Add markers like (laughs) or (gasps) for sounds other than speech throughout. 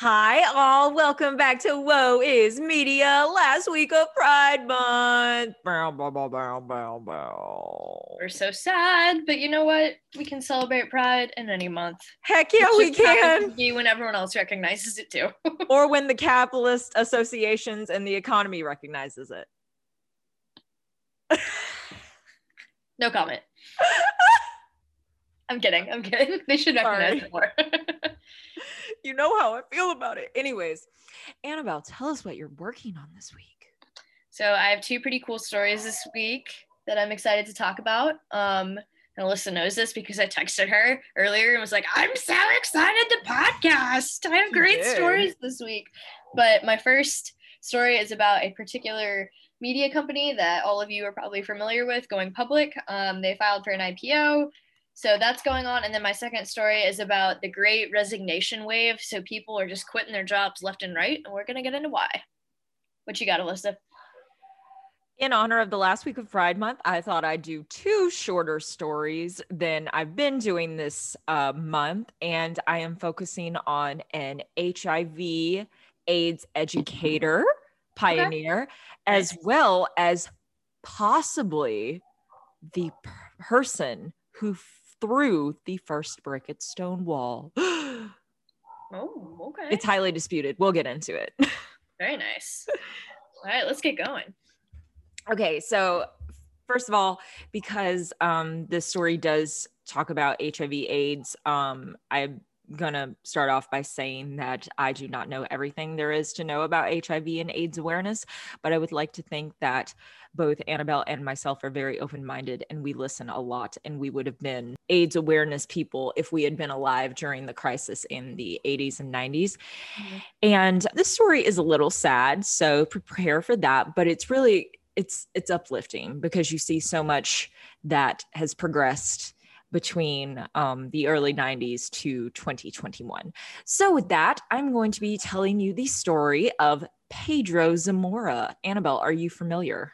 Hi, all. Welcome back to Whoa is Media. Last week of Pride Month. Bow, bow, bow, bow, bow, bow. We're so sad, but you know what? We can celebrate Pride in any month. Heck yeah, we can. be when everyone else recognizes it too. (laughs) or when the capitalist associations and the economy recognizes it. no comment. (laughs) I'm kidding. I'm kidding. They should recognize Sorry. it more. (laughs) You know how I feel about it. Anyways, Annabelle, tell us what you're working on this week. so I have two pretty cool stories this week that I'm excited to talk about. Um, and Alyssa knows this because I texted her earlier and was like, I'm so excited to podcast. I have great stories this week. But my first story is about a particular media company that all of you are probably familiar with going public. Um, they filed for an IPO. So that's going on. And then my second story is about the great resignation wave. So people are just quitting their jobs left and right. And we're going to get into why. What you got, Alyssa? In honor of the last week of Pride Month, I thought I'd do two shorter stories than I've been doing this uh, month. And I am focusing on an HIV AIDS educator, pioneer, as well as possibly the person who threw the first brick at Stonewall. (gasps) Oh, okay. it's highly disputed. We'll get into it. (laughs) Very nice. All right, let's get going. Okay, so first of all, because um, this story does talk about HIV AIDS, um, I'm gonna start off by saying that I do not know everything there is to know about HIV and AIDS awareness, but I would like to think that both Annabelle and myself are very open minded and we listen a lot, and we would have been AIDS awareness people if we had been alive during the crisis in the 80s and 90s. Mm-hmm. And this story is a little sad, so prepare for that, but it's really it's it's uplifting because you see so much that has progressed between um, the early 90s to 2021. So with that, I'm going to be telling you the story of Pedro Zamora. Annabelle, are you familiar?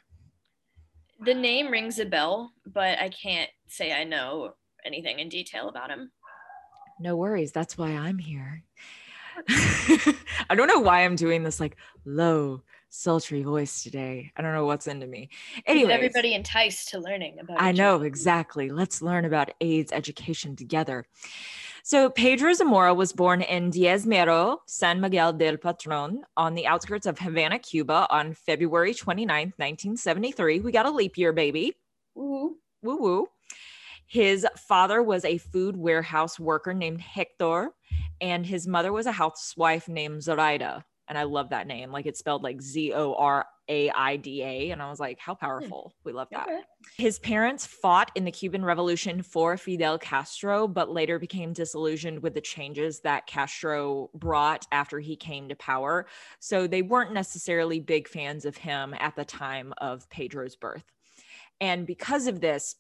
The name rings a bell, but I can't say I know anything in detail about him. No worries. That's why I'm here. (laughs) I don't know why I'm doing this like low, sultry voice today. I don't know what's into me. Anyway, everybody enticed to learning about. I know exactly. Let's learn about AIDS education together. So, Pedro Zamora was born in Diezmero, San Miguel del Patron, on the outskirts of Havana, Cuba, on February 29th, 1973. We got a leap year, baby. Ooh, Woo woo. His father was a food warehouse worker named Hector, and his mother was a housewife named Zoraida. And I love that name. Like it's spelled like Z O R A I D A. And I was like, how hmm. powerful. We love that. His parents fought in the Cuban Revolution for Fidel Castro, but later became disillusioned with the changes that Castro brought after he came to power. So they weren't necessarily big fans of him at the time of Pedro's birth. And because of this,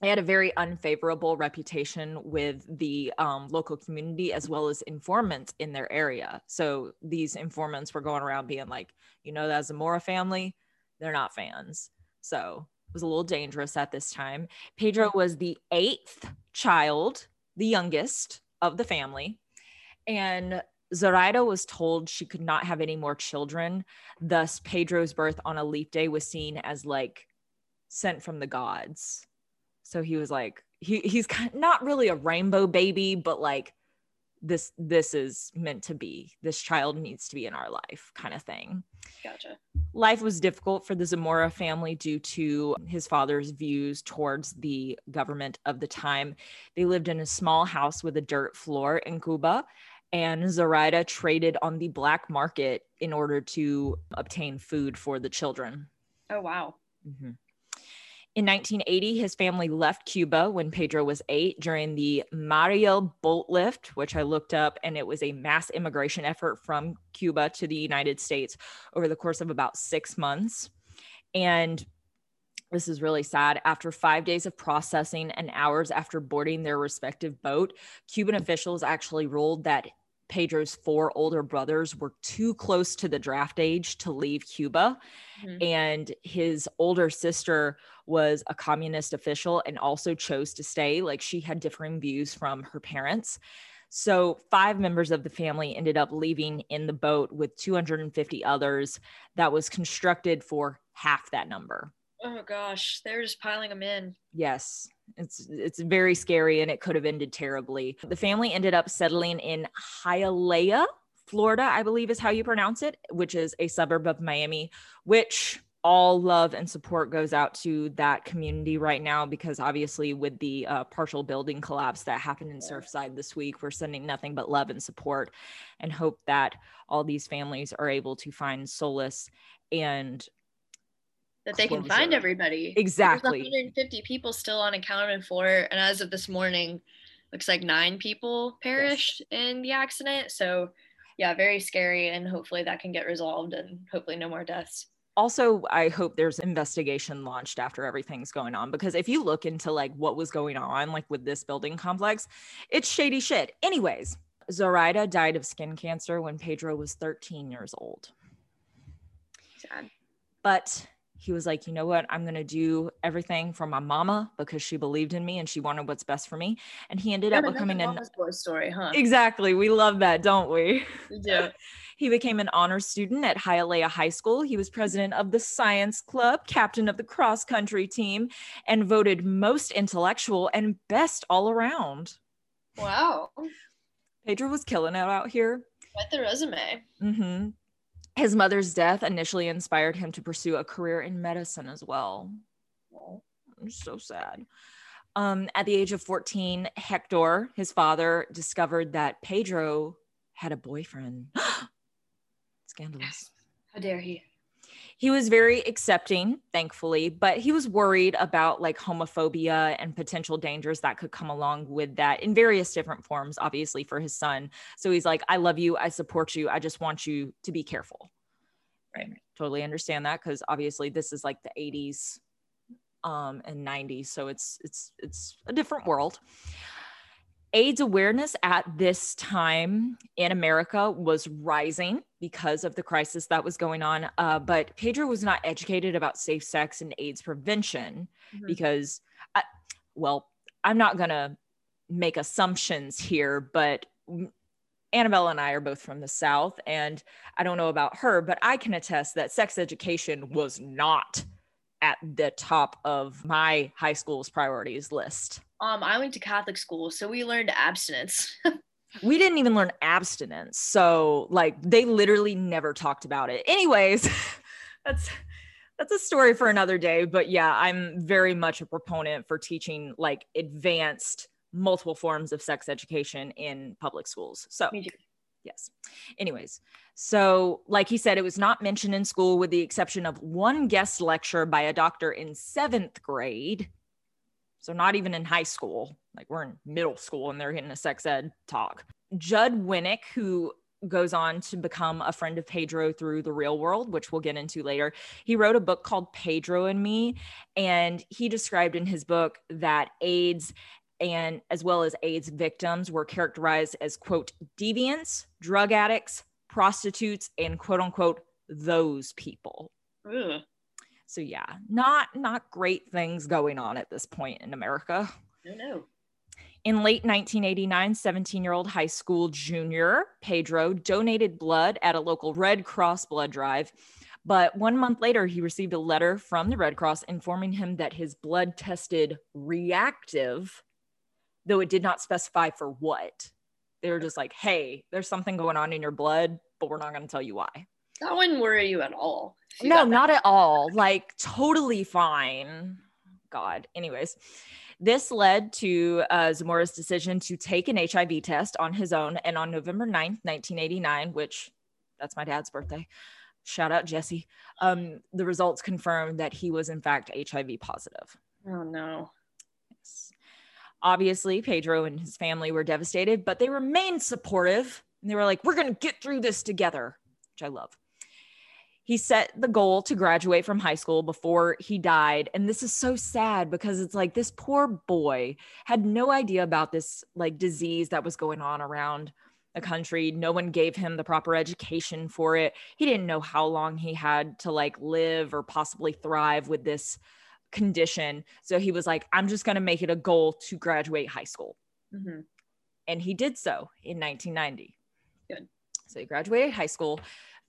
they had a very unfavorable reputation with the um, local community as well as informants in their area. So these informants were going around being like, you know, that Zamora family, they're not fans. So it was a little dangerous at this time. Pedro was the eighth child, the youngest of the family. And Zoraida was told she could not have any more children. Thus, Pedro's birth on a leap day was seen as like sent from the gods. So he was like, he, he's kind not really a rainbow baby, but like this this is meant to be. This child needs to be in our life, kind of thing Gotcha. life was difficult for the Zamora family due to his father's views towards the government of the time. They lived in a small house with a dirt floor in Cuba, and Zoraida traded on the black market in order to obtain food for the children. Oh wow. Mhm. In 1980, his family left Cuba when Pedro was eight during the Mariel boat lift, which I looked up, and it was a mass immigration effort from Cuba to the United States over the course of about six months. And this is really sad. After five days of processing and hours after boarding their respective boat, Cuban officials actually ruled that Pedro's four older brothers were too close to the draft age to leave Cuba. Mhm. And his older sister was a communist official and also chose to stay. Like she had differing views from her parents. So, five members of the family ended up leaving in the boat with 250 others that was constructed for half that number. Oh gosh, they're just piling them in. Yes, it's it's very scary and it could have ended terribly. The family ended up settling in Hialeah, Florida, I believe is how you pronounce it, which is a suburb of Miami, which all love and support goes out to that community right now because obviously with the uh, partial building collapse that happened in surfside this week we're sending nothing but love and support and hope that all these families are able to find solace and that they can find everybody. Exactly. There's 150 people still unaccounted for and as of this morning looks like nine people perished yes. in the accident. So yeah very scary and hopefully that can get resolved and hopefully no more deaths. Also i hope there's investigation launched after everything's going on because if you look into like what was going on like with this building complex it's shady shit. Anyways zoraida died of skin cancer when pedro was 13 years old. Sad. But he was like, you know what? I'm going to do everything for my mama because she believed in me and she wanted what's best for me. And he ended up becoming an boy story, huh? Exactly. We love that, don't we? We (laughs) do. he became an honor student at Hialeah High School. He was president of the science club, captain of the cross country team, and voted most intellectual and best all around. Wow. Pedro was killing it out here. Quite the resume. Mm-hmm. His mother's death initially inspired him to pursue a career in medicine as well. Oh, I'm so sad. Um, at the age of 14, Hector, his father, discovered that Pedro had a boyfriend. (gasps) Scandalous. How dare he? He was very accepting thankfully but he was worried about like homophobia and potential dangers that could come along with that in various different forms obviously for his son. So he's like i love you. I support you. I just want you to be careful. Right. Totally understand that because obviously this is like the 80s um and 90s so it's it's it's a different world AIDS awareness at this time in America was rising because of the crisis that was going on. Uh, but Pedro was not educated about safe sex and AIDS prevention mm-hmm. because, I, well, I'm not going to make assumptions here, but Annabelle and I are both from the South, and I don't know about her, but I can attest that sex education was not at the top of my high school's priorities list. Um, I went to Catholic school, so we learned abstinence. (laughs) we didn't even learn abstinence. So like they literally never talked about it. Anyways, (laughs) that's that's a story for another day, but yeah, I'm very much a proponent for teaching like advanced multiple forms of sex education in public schools. So yes. Anyways, so like he said, it was not mentioned in school with the exception of one guest lecture by a doctor in seventh grade so not even in high school, like we're in middle school and they're getting a sex ed talk. Judd Winick, who goes on to become a friend of Pedro through the real world, which we'll get into later. He wrote a book called Pedro and Me, and he described in his book that AIDS and as well as AIDS victims were characterized as quote deviants, drug addicts, prostitutes, and quote unquote those people. Ugh. So yeah, not not great things going on at this point in America. No, no. In late 1989, 17 year old high school junior Pedro donated blood at a local Red Cross blood drive. But one month later, he received a letter from the Red Cross informing him that his blood tested reactive, though it did not specify for what. They were just like, hey, there's something going on in your blood, but we're not going to tell you why. That wouldn't worry you at all. You no, not at all. Like totally fine. God. Anyways, this led to uh, Zamora's decision to take an HIV test on his own. And on November 9th, 1989, which that's my dad's birthday, shout out Jesse, um, the results confirmed that he was in fact HIV positive. Oh no. Obviously, Pedro and his family were devastated, but they remained supportive. And they were like, we're going to get through this together, which I love he set the goal to graduate from high school before he died and this is so sad because it's like this poor boy had no idea about this like disease that was going on around the country no one gave him the proper education for it he didn't know how long he had to like live or possibly thrive with this condition so he was like i'm just going to make it a goal to graduate high school mm-hmm. and he did so in 1990. Good. So he graduated high school.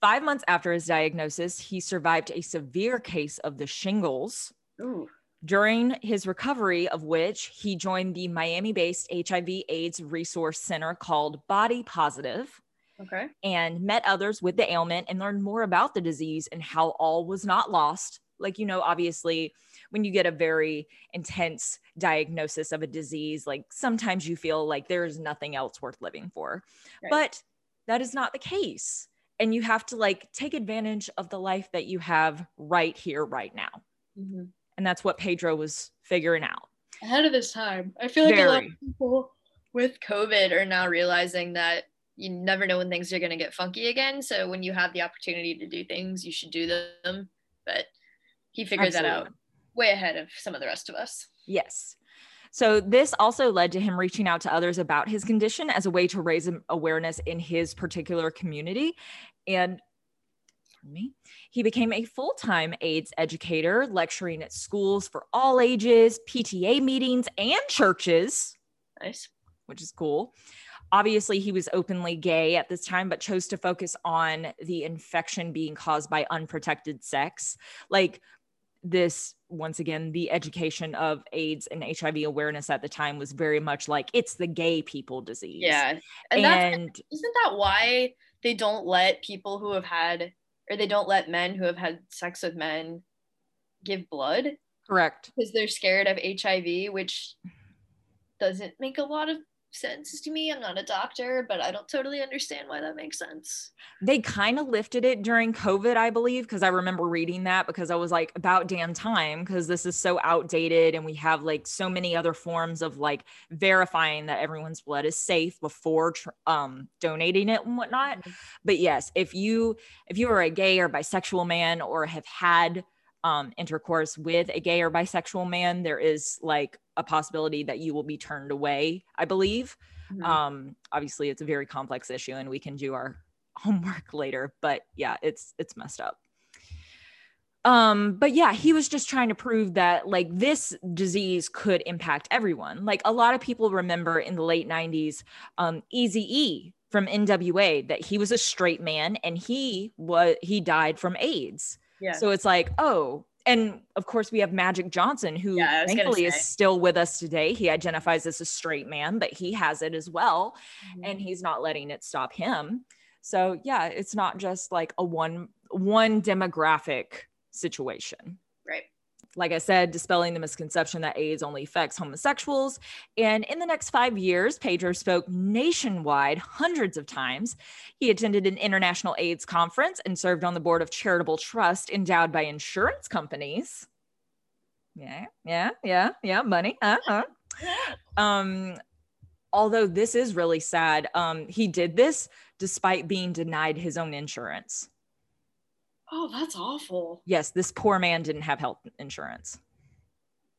Five months after his diagnosis, he survived a severe case of the shingles. Ooh. During his recovery, of which he joined the Miami based HIV AIDS resource center called Body Positive Okay. and met others with the ailment and learned more about the disease and how all was not lost. Like, you know, obviously, when you get a very intense diagnosis of a disease, like sometimes you feel like there is nothing else worth living for. Right. But that is not the case. And you have to like take advantage of the life that you have right here, right now. Mhm. And that's what Pedro was figuring out. Ahead of his time. I feel like a lot of people with COVID are now realizing that you never know when things are going to get funky again. So when you have the opportunity to do things, you should do them. But he figured that out Absolutely. Way ahead of some of the rest of us. Yes. So this also led to him reaching out to others about his condition as a way to raise awareness in his particular community. And me, he became a full-time AIDS educator, lecturing at schools for all ages, PTA meetings, and churches, Nice. which is cool. Obviously, he was openly gay at this time, but chose to focus on the infection being caused by unprotected sex. Like this, once again, the education of AIDS and HIV awareness at the time was very much like it's the gay people disease. Yeah. And, And isn't that why they don't let people who have had or they don't let men who have had sex with men give blood correct. because they're scared of HIV, which doesn't make a lot of sense to me. I'm not a doctor, but I don't totally understand why that makes sense. They kind of lifted it during COVID, I believe, because I remember reading that because I was like, about damn time, because this is so outdated and we have like so many other forms of like verifying that everyone's blood is safe before tr- um, donating it and whatnot. But yes, if you if you are a gay or bisexual man or have had um, intercourse with a gay or bisexual man, there is like a possibility that you will be turned away. I believe. Mhm. um obviously it's a very complex issue and we can do our (laughs) homework later but yeah it's it's messed up um but yeah he was just trying to prove that like this disease could impact everyone like a lot of people remember in the late 90s um easy e from nwa that he was a straight man and he was he died from aids yeah. so it's like oh and of course we have magic johnson who Yeah, I was gonna thankfully is still with us today he identifies as a straight man but he has it as well Mhm. and he's not letting it stop him so yeah it's not just like a one one demographic situation. Like I said, dispelling the misconception that AIDS only affects homosexuals. And in the next five years, Pedro spoke nationwide hundreds of times. He attended an international AIDS conference and served on the board of charitable trust endowed by insurance companies. Yeah, yeah, yeah, yeah, money. Uh-huh. Um, although this is really sad, um, he did this despite being denied his own insurance. Oh, that's awful. Yes, this poor man didn't have health insurance.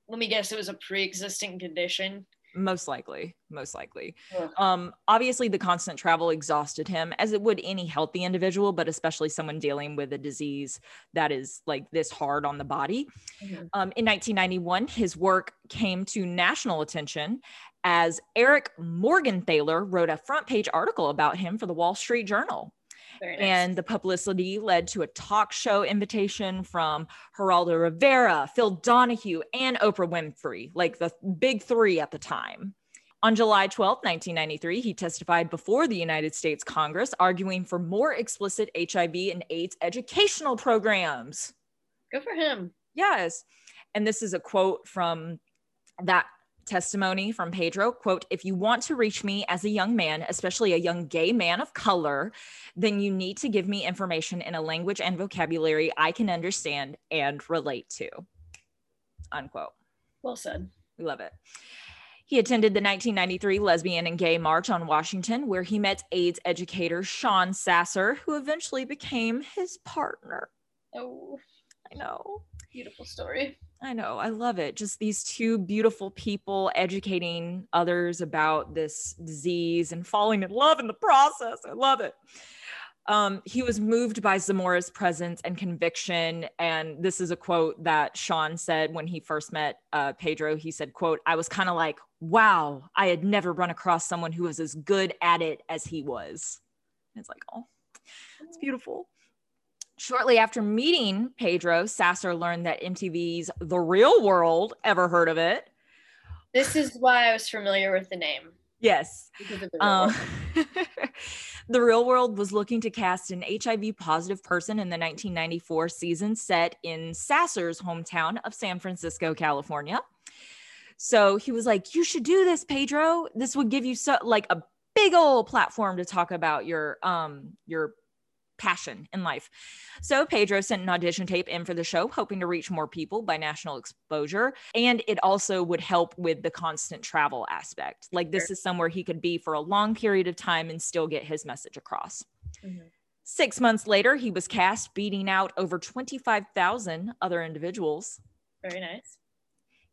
Let me guess, it was a pre-existing condition. Most likely, most likely. Ugh. Um, obviously, the constant travel exhausted him, as it would any healthy individual, but especially someone dealing with a disease that is like this hard on the body. Mhm. Um, in 1991, his work came to national attention as Eric Morgenthaler wrote a front page article about him for the Wall Street Journal. Nice. And the publicity led to a talk show invitation from Geraldo Rivera, Phil Donahue, and Oprah Winfrey, like the big three at the time. On July 12, 1993, he testified before the United States Congress, arguing for more explicit HIV and AIDS educational programs. Good for him. Yes. And this is a quote from that testimony from Pedro quote if you want to reach me as a young man especially a young gay man of color then you need to give me information in a language and vocabulary I can understand and relate to unquote Well said. we love it he attended the 1993 Lesbian and Gay March on Washington, where he met AIDS educator Sean Sasser, who eventually became his partner. Oh, I know. Beautiful story. I know. I love it. Just these two beautiful people educating others about this disease and falling in love in the process. I love it. Um, he was moved by Zamora's presence and conviction. And this is a quote that Sean said when he first met uh, Pedro. He said, quote, I was kind of like, wow, I had never run across someone who was as good at it as he was. And it's like, oh, it's beautiful. Shortly after meeting Pedro, Sasser learned that MTV's The Real World, ever heard of it? This is why I was familiar with the name. Yes. Um, (laughs) the Real World was looking to cast an HIV positive person in the 1994 season set in Sasser's hometown of San Francisco, California. So he was like, You should do this, Pedro. This would give you so like a big old platform to talk about your um your passion in life. So Pedro sent an audition tape in for the show, hoping to reach more people by national exposure. And it also would help with the constant travel aspect. Like this is somewhere he could be for a long period of time and still get his message across. Mm-hmm. Six months later, he was cast, beating out over 25,000 other individuals. Very nice.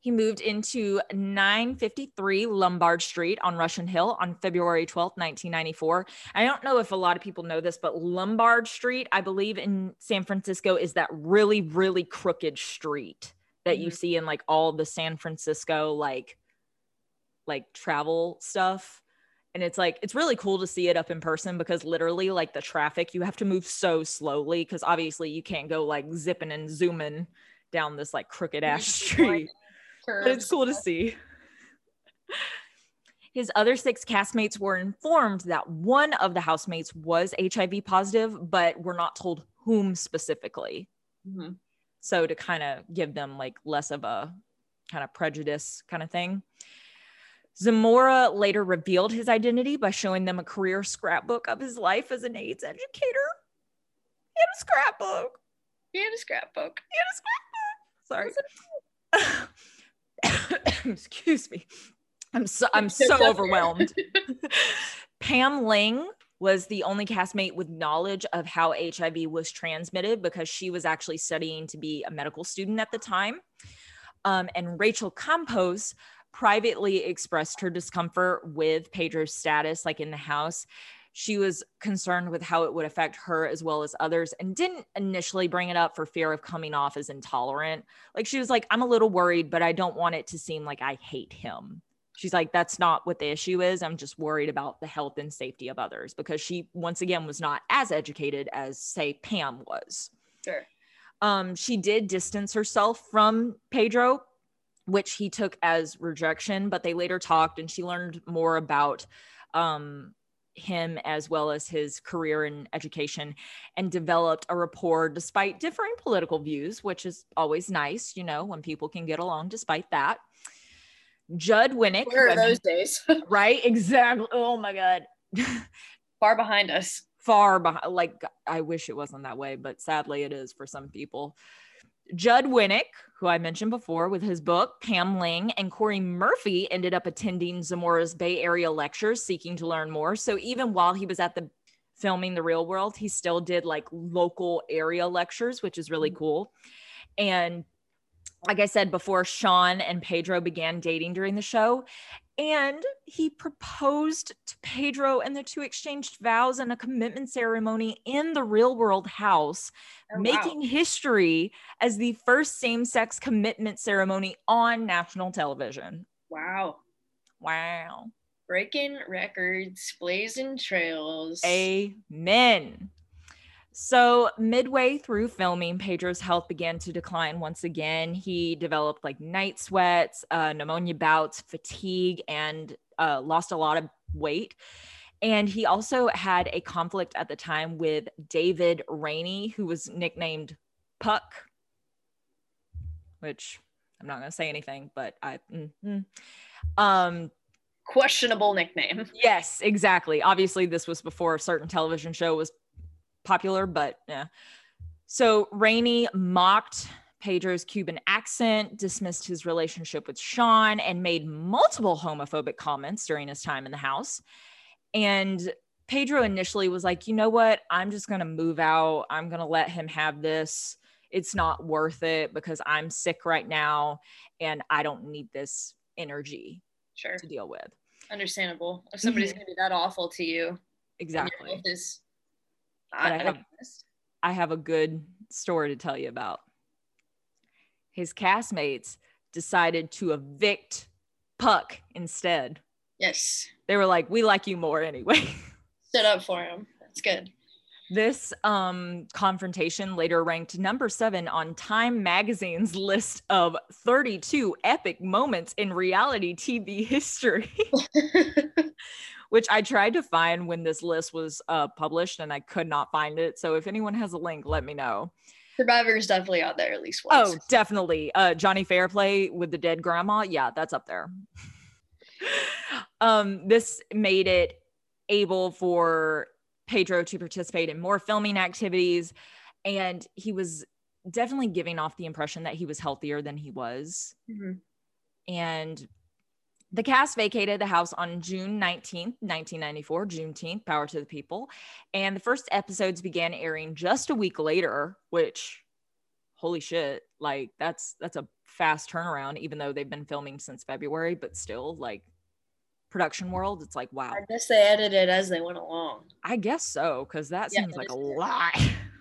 He moved into 953 Lombard Street on Russian Hill on February 12, 1994. I don't know if a lot of people know this, but Lombard Street, I believe in San Francisco, is that really, really crooked street that mm-hmm. you see in like all the San Francisco like like travel stuff and it's like it's really cool to see it up in person because literally like the traffic you have to move so slowly because obviously you can't go like zipping and zooming down this like crooked ass street but it's cool to see. His other six castmates were informed that one of the housemates was HIV positive, but were not told whom specifically. Mm-hmm. So to kind of give them like less of a kind of prejudice kind of thing. Zamora later revealed his identity by showing them a career scrapbook of his life as an AIDS educator. He had a scrapbook. He had a scrapbook. He had a scrapbook. Sorry. (laughs) (coughs) excuse me. I'm so I'm so overwhelmed. (laughs) Pam Ling was the only castmate with knowledge of how HIV was transmitted because she was actually studying to be a medical student at the time. Um, and Rachel Campos privately expressed her discomfort with Pedro's status, like in the house she was concerned with how it would affect her as well as others and didn't initially bring it up for fear of coming off as intolerant. Like she was like, I'm a little worried, but I don't want it to seem like I hate him. She's like, that's not what the issue is. I'm just worried about the health and safety of others because she, once again, was not as educated as, say, Pam was. Sure. Um, she did distance herself from Pedro, which he took as rejection, but they later talked and she learned more about um, him as well as his career in education and developed a rapport despite differing political views, which is always nice, you know, when people can get along despite that. Judd Winick. Where are those days? (laughs) right? Exactly. Oh my God. (laughs) Far behind us. Far behind. Like, I wish it wasn't that way, but sadly it is for some people. Judd Winick, who I mentioned before with his book, Pam Ling, and Corey Murphy ended up attending Zamora's Bay Area lectures seeking to learn more. So even while he was at the filming The Real World, he still did like local area lectures, which is really mm-hmm. cool. And like I said before, Sean and Pedro began dating during the show. And he proposed to Pedro, and the two exchanged vows in a commitment ceremony in the real world house, oh, making wow. history as the first same sex commitment ceremony on national television. Wow. Wow. Breaking records, blazing trails. Amen. So, midway through filming, Pedro's health began to decline once again. He developed like night sweats, uh, pneumonia bouts, fatigue, and uh, lost a lot of weight. And he also had a conflict at the time with David Rainey, who was nicknamed Puck, which I'm not going to say anything, but I. Mm-hmm. Um, questionable nickname. Yes, exactly. Obviously, this was before a certain television show was popular, but yeah. So Rainey mocked Pedro's Cuban accent, dismissed his relationship with Sean, and made multiple homophobic comments during his time in the house. And Pedro initially was like, you know what? I'm just going to move out. I'm going to let him have this. It's not worth it because I'm sick right now and I don't need this energy sure. to deal with. Understandable. If somebody's mm-hmm. going to be that awful to you, exactly. Is But I have, I have a good story to tell you about. His castmates decided to evict Puck instead. Yes. They were like, we like you more anyway. (laughs) Stood up for him. That's good. This um, confrontation later ranked number seven on Time Magazine's (laughs) list of 32 epic moments in reality TV history, (laughs) which I tried to find when this list was uh, published and I could not find it. So if anyone has a link, let me know. Survivor is definitely out there at least once. Oh, definitely. Uh, Johnny Fairplay with the dead grandma. Yeah, that's up there. (laughs) um, this made it able for Pedro to participate in more filming activities. And he was definitely giving off the impression that he was healthier than he was. Mm-hmm. And the cast vacated the house on June 19th, 1994, Juneteenth, power to the people. And the first episodes began airing just a week later, which holy shit, like that's that's a fast turnaround, even though they've been filming since February, but still like production world, it's like wow. I guess they edited as they went along. I guess so, because that yeah, seems like a lot. (laughs)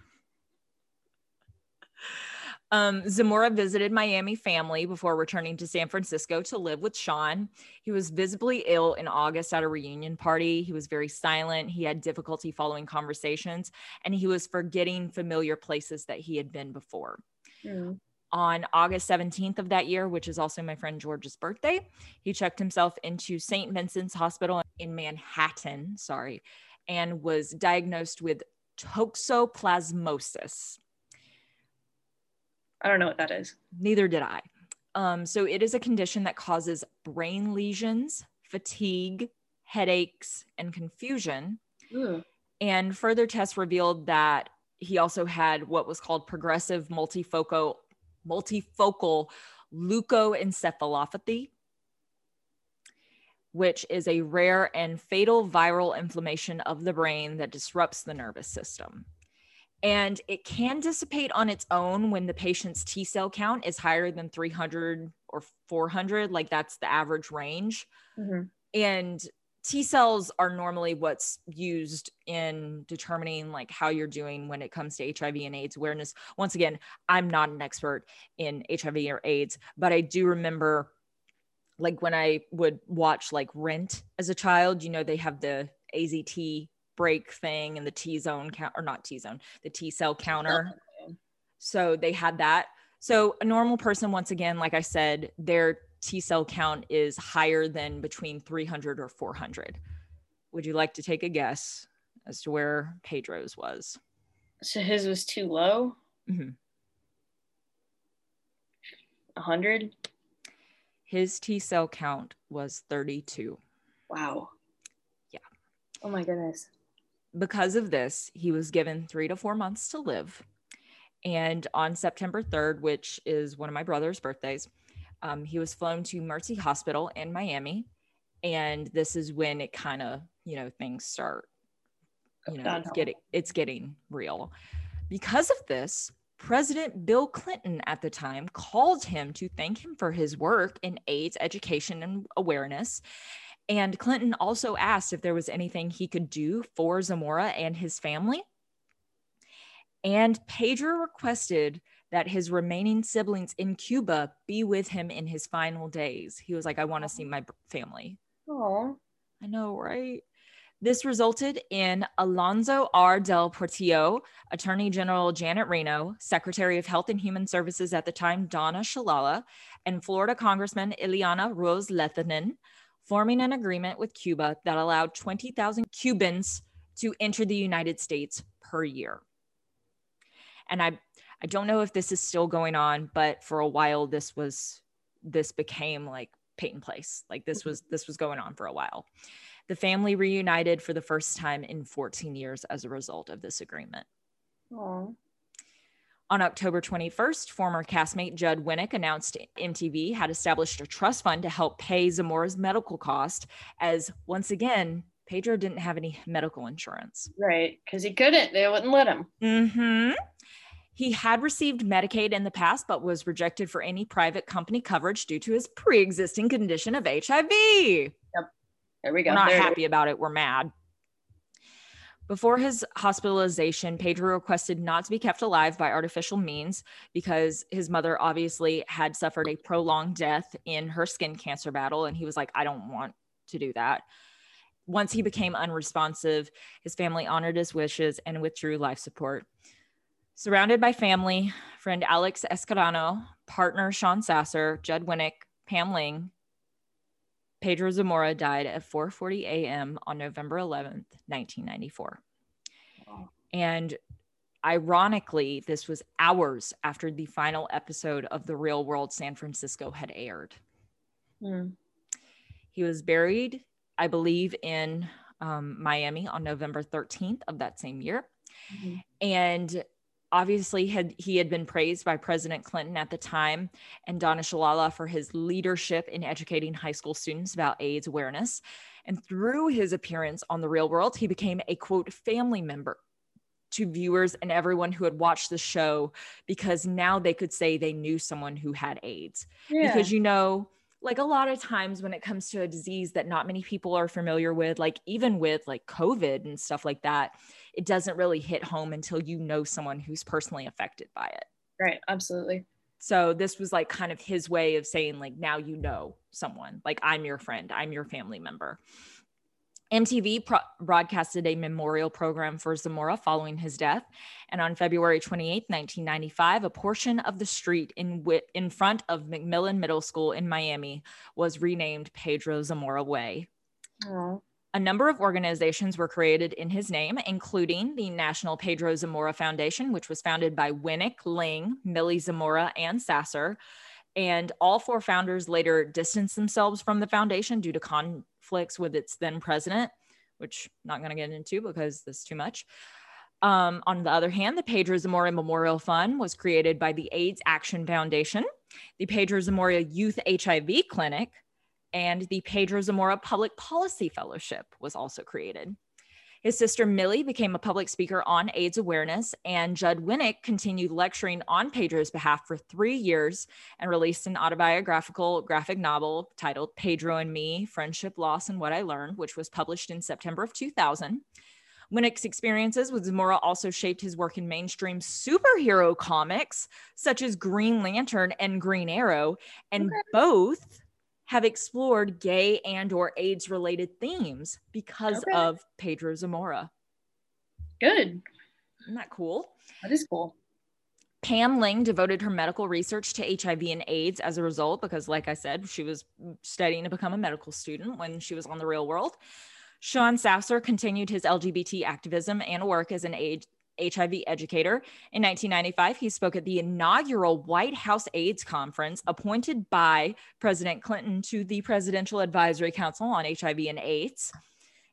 Um, Zamora visited Miami family before returning to San Francisco to live with Sean. He was visibly ill in August at a reunion party. He was very silent. He had difficulty following conversations, and he was forgetting familiar places that he had been before. Mm on August 17th of that year, which is also my friend George's birthday. He checked himself into St. Vincent's Hospital in Manhattan, sorry, and was diagnosed with toxoplasmosis. I don't know what that is. Neither did I. Um, so it is a condition that causes brain lesions, fatigue, headaches, and confusion. And further tests revealed that he also had what was called progressive multifocal multifocal leukoencephalopathy, which is a rare and fatal viral inflammation of the brain that disrupts the nervous system. And it can dissipate on its own when the patient's T cell count is higher than 300 or 400, like that's the average range. Mm-hmm. And T cells are normally what's used in determining like how you're doing when it comes to HIV and AIDS awareness. Once again, I'm not an expert in HIV or AIDS, but I do remember like when I would watch like Rent as a child, you know, they have the AZT break thing and the T zone count or not T zone, the T cell counter. So they had that. So a normal person, once again, like I said, their T cell count is higher than between 300 or 400. Would you like to take a guess as to where Pedro's was? So his was too low? Mm-hmm. 100? His T cell count was 32. Wow. Yeah. Oh my goodness. Because of this, he was given three to four months to live. And on September 3rd, which is one of my brother's birthdays, um, he was flown to Mercy Hospital in Miami. And this is when it kind of, you know, things start, you know, it's getting, it's getting real. Because of this, President Bill Clinton at the time called him to thank him for his work in AIDS education and awareness. And Clinton also asked if there was anything he could do for Zamora and his family. And Pedro requested that his remaining siblings in Cuba be with him in his final days. He was like, I want to see my family. Oh, I know, right? This resulted in Alonso R. Del Portillo, Attorney General Janet Reno, Secretary of Health and Human Services at the time, Donna Shalala, and Florida Congressman Ileana Ros-Lehtinen forming an agreement with Cuba that allowed 20,000 Cubans to enter the United States per year. And I I don't know if this is still going on, but for a while this was this became like Peyton Place. Like this was this was going on for a while. The family reunited for the first time in 14 years as a result of this agreement. Aww. On October 21st, former castmate Judd Winick announced MTV had established a trust fund to help pay Zamora's medical cost, as once again, Pedro didn't have any medical insurance. Right, because he couldn't. They wouldn't let him. Mm-hmm. He had received Medicaid in the past, but was rejected for any private company coverage due to his pre existing condition of HIV. Yep. There we go. We're not there happy about it. We're mad. Before his hospitalization, Pedro requested not to be kept alive by artificial means because his mother obviously had suffered a prolonged death in her skin cancer battle. And he was like, I don't want to do that. Once he became unresponsive, his family honored his wishes and withdrew life support. Surrounded by family, friend Alex Escarano, partner Sean Sasser, Judd Winick, Pam Ling, Pedro Zamora died at 4:40 a.m. on November 11th, 1994. Wow. And ironically, this was hours after the final episode of The Real World San Francisco had aired. Mm. He was buried, I believe, in um, Miami on November 13th of that same year. Mm-hmm. And obviously had he had been praised by President Clinton at the time and Donna Shalala for his leadership in educating high school students about AIDS awareness. And through his appearance on The Real World, he became a quote family member to viewers and everyone who had watched the show because now they could say they knew someone who had AIDS. Yeah. Because you know, like a lot of times when it comes to a disease that not many people are familiar with, like even with like COVID and stuff like that, it doesn't really hit home until you know someone who's personally affected by it. Right. Absolutely. So this was like kind of his way of saying, like, now you know someone, like, I'm your friend, I'm your family member. MTV pro- broadcasted a memorial program for Zamora following his death. And on February 28, 1995, a portion of the street in, w- in front of McMillan Middle School in Miami was renamed Pedro Zamora Way. Aww. A number of organizations were created in his name, including the National Pedro Zamora Foundation, which was founded by Winick, Ling, Millie Zamora, and Sasser. And all four founders later distanced themselves from the foundation due to conflicts with its then president, which I'm not going to get into because this is too much. Um, on the other hand, the Pedro Zamora Memorial Fund was created by the AIDS Action Foundation, the Pedro Zamora Youth HIV Clinic, and the Pedro Zamora Public Policy Fellowship was also created. His sister Millie became a public speaker on AIDS awareness, and Judd Winick continued lecturing on Pedro's behalf for three years and released an autobiographical graphic novel titled Pedro and Me Friendship, Loss, and What I Learned, which was published in September of 2000. Winick's experiences with Zamora also shaped his work in mainstream superhero comics, such as Green Lantern and Green Arrow, and both have explored gay and or AIDS related themes because okay. of Pedro Zamora. Good. Isn't that cool? That is cool. Pam Ling devoted her medical research to HIV and AIDS as a result, because, like I said, she was studying to become a medical student when she was on the real world. Sean Sasser continued his LGBT activism and work as an AIDS, HIV educator. In 1995, he spoke at the inaugural White House AIDS conference appointed by President Clinton to the Presidential Advisory Council on HIV and AIDS.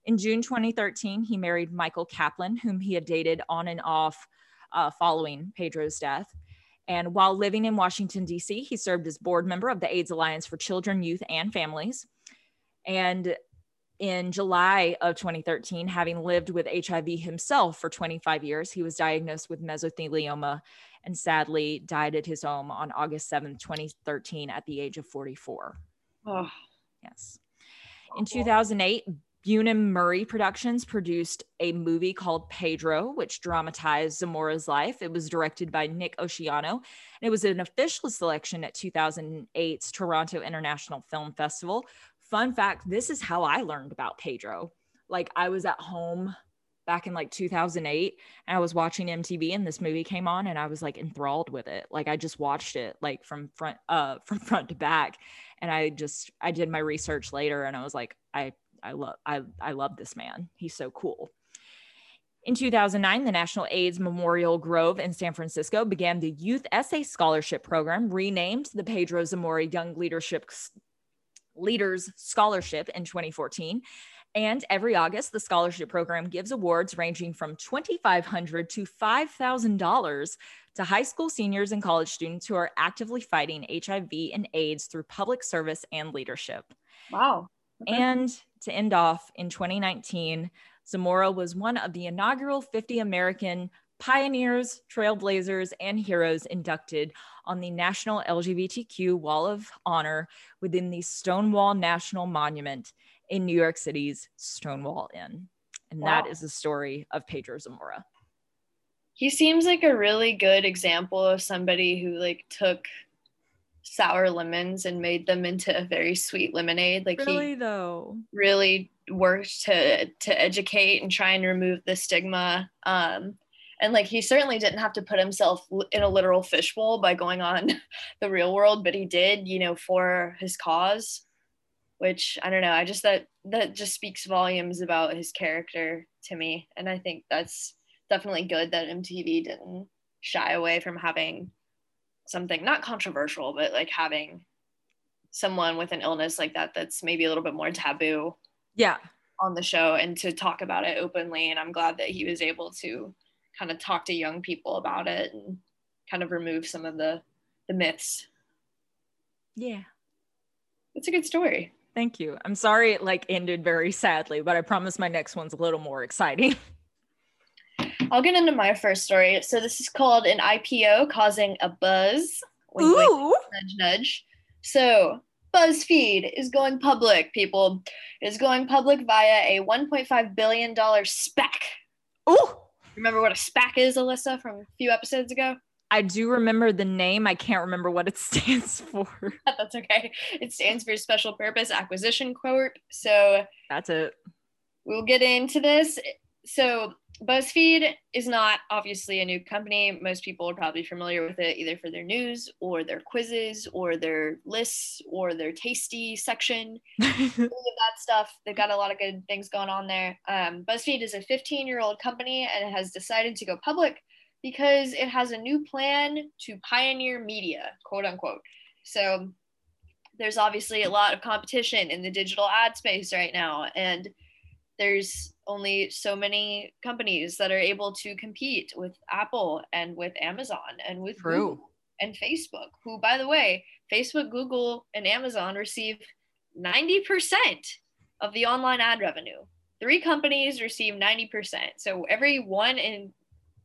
In June 2013, he married Michael Kaplan, whom he had dated on and off uh, following Pedro's death. And while living in Washington, D.C., he served as board member of the AIDS Alliance for Children, Youth, and Families. And in July of 2013, having lived with HIV himself for 25 years, he was diagnosed with mesothelioma and sadly died at his home on August 7, 2013, at the age of 44. Oh. Yes. In 2008, Bunim/Murray Productions produced a movie called Pedro, which dramatized Zamora's life. It was directed by Nick Oceano, and it was an official selection at 2008's Toronto International Film Festival, fun fact this is how I learned about Pedro. Like I was at home back in like 2008 and I was watching MTV and this movie came on and I was like enthralled with it. Like I just watched it like from front (laughs) uh from front to back and I just I did my research later and I was like I I love I I love this man. He's so cool. In 2009, the National AIDS Memorial Grove in San Francisco began the Youth Essay Scholarship Program, renamed the Pedro Zamora Young Leadership Leaders Scholarship in 2014. And every August, the scholarship program gives awards ranging from $2,500 to $5,000 to high school seniors and college students who are actively fighting HIV and AIDS through public service and leadership. Wow. Okay. And to end off, in 2019, Zamora was one of the inaugural 50 American pioneers, trailblazers, and heroes inducted on the National LGBTQ Wall of Honor within the Stonewall National Monument in New York City's Stonewall Inn. And Wow. that is the story of Pedro Zamora. He seems like a really good example of somebody who like took sour lemons and made them into a very sweet lemonade. Like Really he though. really worked to to educate and try and remove the stigma. Um, and like he certainly didn't have to put himself in a literal fishbowl by going on (laughs) the real world, but he did, you know, for his cause. Which I don't know. I just that that just speaks volumes about his character to me, and I think that's definitely good that MTV didn't shy away from having something not controversial, but like having someone with an illness like that that's maybe a little bit more taboo Yeah. on the show and to talk about it openly. And I'm glad that he was able to kind of talk to young people about it and kind of remove some of the the myths. Yeah. It's a good story. Thank you. I'm sorry it like ended very sadly, but I promise my next one's a little more exciting. (laughs) I'll get into my first story. So this is called an IPO causing a buzz. Wink, Ooh. nudge, nudge. So BuzzFeed is going public, people. It is going public via a $1.5 billion SPAC. Ooh. Remember what a SPAC is, Alyssa, from a few episodes ago? I do remember the name. I can't remember what it (laughs) stands for. (laughs) That's okay. It stands for Special Purpose Acquisition Corp. So That's it. we'll get into this. So BuzzFeed is not obviously a new company. Most people are probably familiar with it either for their news or their quizzes or their lists or their tasty section. (laughs) all of that stuff. They've got a lot of good things going on there. Um, BuzzFeed is a 15 year old company and has decided to go public because it has a new plan to pioneer media, quote unquote. So there's obviously a lot of competition in the digital ad space right now, and there's only so many companies that are able to compete with Apple and with Amazon and with True. Google and Facebook, who, by the way, Facebook, Google, and Amazon receive 90% of the online ad revenue. Three companies receive 90%. So every one in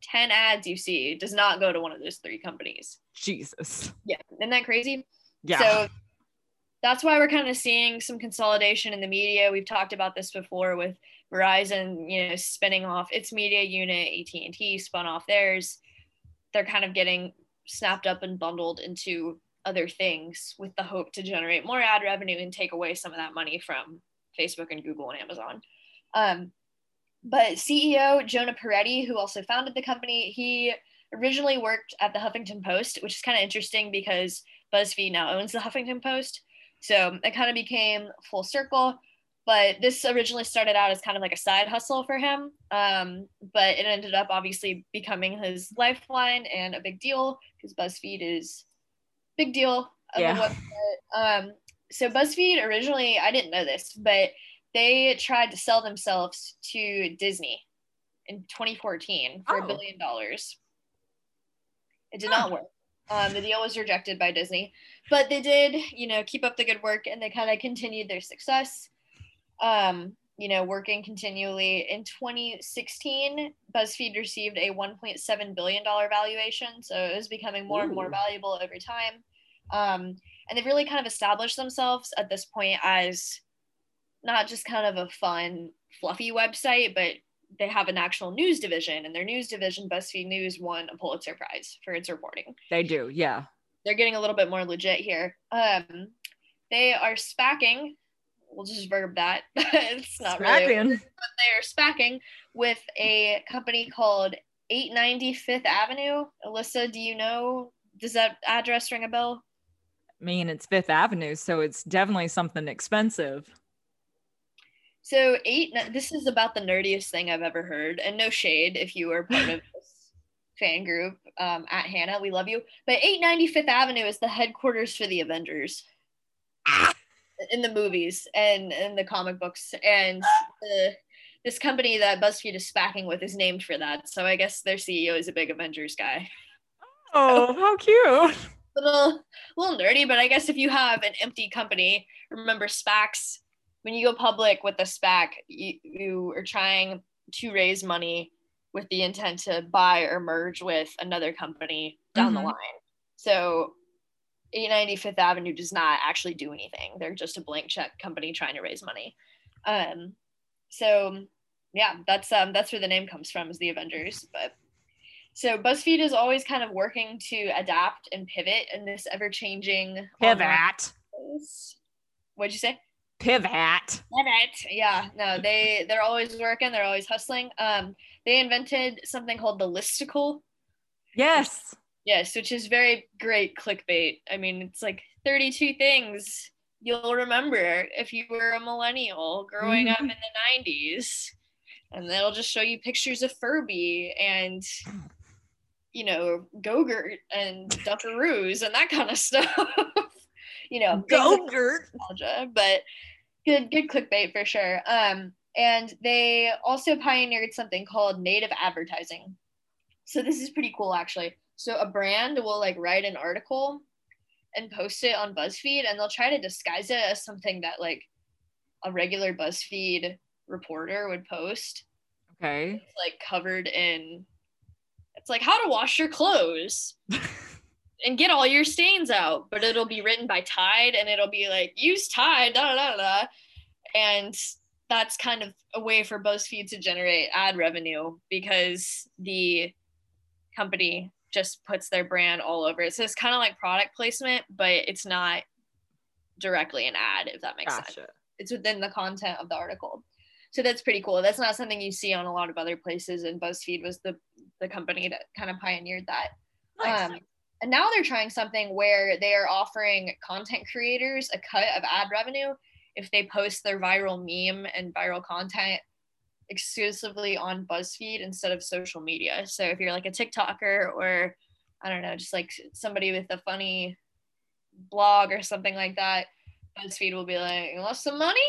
10 ads you see does not go to one of those three companies. Jesus. Yeah. Isn't that crazy? Yeah. So that's why we're kind of seeing some consolidation in the media. We've talked about this before with Verizon, you know, spinning off its media unit, AT&T spun off theirs. They're kind of getting snapped up and bundled into other things with the hope to generate more ad revenue and take away some of that money from Facebook and Google and Amazon. Um, but CEO Jonah Peretti, who also founded the company, he originally worked at the Huffington Post, which is kind of interesting because BuzzFeed now owns the Huffington Post. So it kind of became full circle. But this originally started out as kind of like a side hustle for him. Um, but it ended up obviously becoming his lifeline and a big deal because BuzzFeed is big deal Yeah. Um, so BuzzFeed originally, I didn't know this, but they tried to sell themselves to Disney in 2014 for a Oh. billion dollars. It did not work. Um, the deal was rejected by Disney, but they did, you know, keep up the good work and they kind of continued their success. Um, you know, working continually. In 2016, BuzzFeed received a 1.7 billion dollar valuation, so it was becoming more and more valuable every time. Um, and they've really kind of established themselves at this point as not just kind of a fun, fluffy website, but they have an actual news division, and their news division, BuzzFeed News, won a Pulitzer Prize for its reporting. they do. Yeah. They're getting a little bit more legit here. Um, they are spacking. We'll just verb that. (laughs) it's not really, but they are spacking with a company called 890 Fifth Avenue. Alyssa, do you know? Does that address ring a bell? I mean, it's Fifth Avenue, so it's definitely something expensive. So eight. This is about the nerdiest thing I've ever heard, and no shade if you are part of (laughs) this fan group um, at Hannah, we love you. But 895th Avenue is the headquarters for the Avengers in the movies and in the comic books, and the, this company that BuzzFeed is spacking with is named for that. So I guess their CEO is a big Avengers guy. Oh, (laughs) how cute. little little nerdy, but I guess if you have an empty company, remember SPACs. When you go public with a SPAC, you, you are trying to raise money with the intent to buy or merge with another company down the Mhm. line. So 890 Fifth Avenue does not actually do anything. They're just a blank check company trying to raise money. Um, so yeah, that's um that's where the name comes from is the Avengers. But so BuzzFeed is always kind of working to adapt and pivot in this ever changing pivot. What'd you say? Pivot. Pivot. Yeah, no, they they're always working. They're always hustling. Um, they invented something called the listicle. Yes. Yes, which is very great clickbait. I mean, it's like 32 things you'll remember if you were a millennial growing up in the 90s. And they'll just show you pictures of Furby and you know, Gogurt and Dunkaroos and that kind of (laughs) stuff. you know, Gogurt. But good good clickbait for sure. Um and they also pioneered something called native advertising. So this is pretty cool actually. So a brand will like write an article and post it on BuzzFeed and they'll try to disguise it as something that like a regular BuzzFeed reporter would post. Okay. It's like covered in it's like how to wash your clothes (laughs) and get all your stains out, but it'll be written by Tide and it'll be like use Tide da da da and that's kind of a way for BuzzFeed to generate ad revenue because the company just puts their brand all over it. So it's kind of like product placement, but it's not directly an ad, if that makes gotcha. sense. It's within the content of the article. So that's pretty cool. That's not something you see on a lot of other places. And BuzzFeed was the the company that kind of pioneered that. Nice. Um, and now they're trying something where they are offering content creators a cut of ad revenue if they post their viral meme and viral content exclusively on BuzzFeed instead of social media. So if you're like a TikToker or I don't know, just like somebody with a funny blog or something like that, BuzzFeed will be like, you want some money?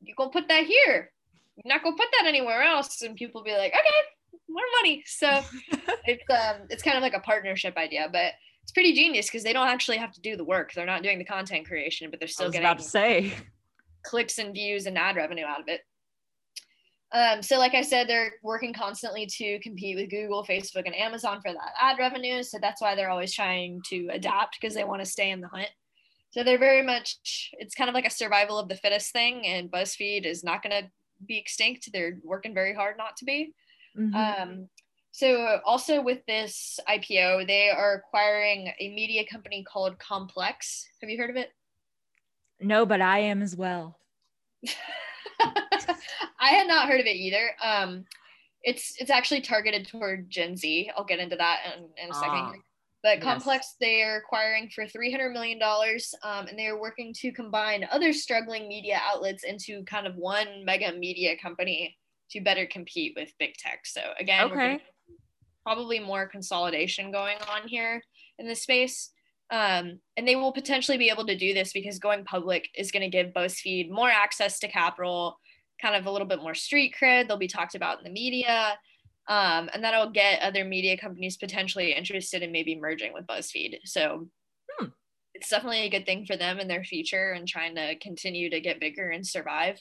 You gonna put that here. You're not gonna put that anywhere else. And people be like, okay, more money. So (laughs) it's um it's kind of like a partnership idea, but it's pretty genius because they don't actually have to do the work. They're not doing the content creation, but they're still getting about to say clicks and views and ad revenue out of it. Um, so, like I said, they're working constantly to compete with Google, Facebook, and Amazon for that ad revenue. So that's why they're always trying to adapt because they want to stay in the hunt. So they're very much, it's kind of like a survival of the fittest thing. And BuzzFeed is not going to be extinct. They're working very hard not to be. Mm-hmm. Um, so also with this IPO, they are acquiring a media company called Complex. Have you heard of it? No, but I am as well. (laughs) I had not heard of it either. Um, it's it's actually targeted toward Gen Z. I'll get into that in, in a second. Ah, but yes. Complex, they are acquiring for $300 million, um, and they are working to combine other struggling media outlets into kind of one mega media company to better compete with big tech. So, again, okay. probably more consolidation going on here in this space. Um, and they will potentially be able to do this because going public is going to give BuzzFeed more access to capital, kind of a little bit more street cred. They'll be talked about in the media. Um, and that'll get other media companies potentially interested in maybe merging with BuzzFeed. So hmm. it's definitely a good thing for them in their future and trying to continue to get bigger and survive.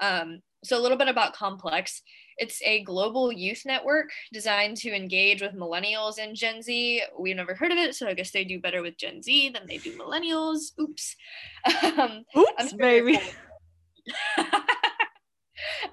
Um, so a little bit about Complex. It's a global youth network designed to engage with millennials and Gen Z. We've never heard of it, so I guess they do better with Gen Z than they do millennials. Oops. (laughs) Um, Oops, baby. (laughs)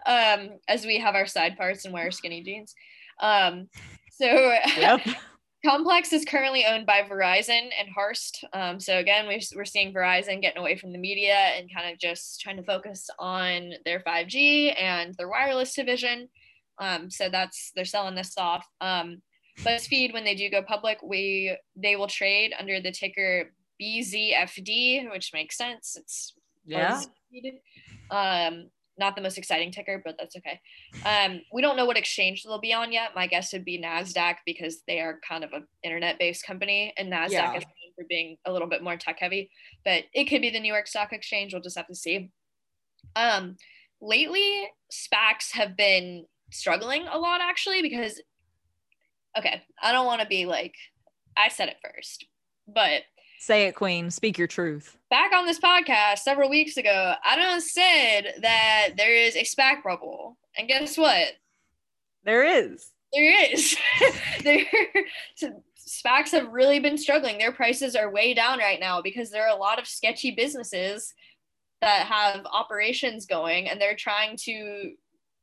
um, as we have our side parts and wear skinny jeans. Um, so yep. (laughs) Complex is currently owned by Verizon and Hearst. Um, so again, we, we're seeing Verizon getting away from the media and kind of just trying to focus on their 5G and their wireless division. Um, so that's they're selling this off. Um, BuzzFeed, when they do go public, we they will trade under the ticker BZFD, which makes sense. It's yeah. Um, not the most exciting ticker, but that's okay. Um, we don't know what exchange they'll be on yet. My guess would be Nasdaq because they are kind of an internet-based company, and Nasdaq yeah. is known for being a little bit more tech-heavy. But it could be the New York Stock Exchange. We'll just have to see. Um, lately, SPACs have been struggling a lot actually because, okay, I don't want to be like, I said it first, but Say it, Queen. Speak your truth. Back on this podcast several weeks ago, I done said that there is a SPAC bubble. And guess what? There is. There is. (laughs) there so SPACs have really been struggling. Their prices are way down right now because there are a lot of sketchy businesses that have operations going and they're trying to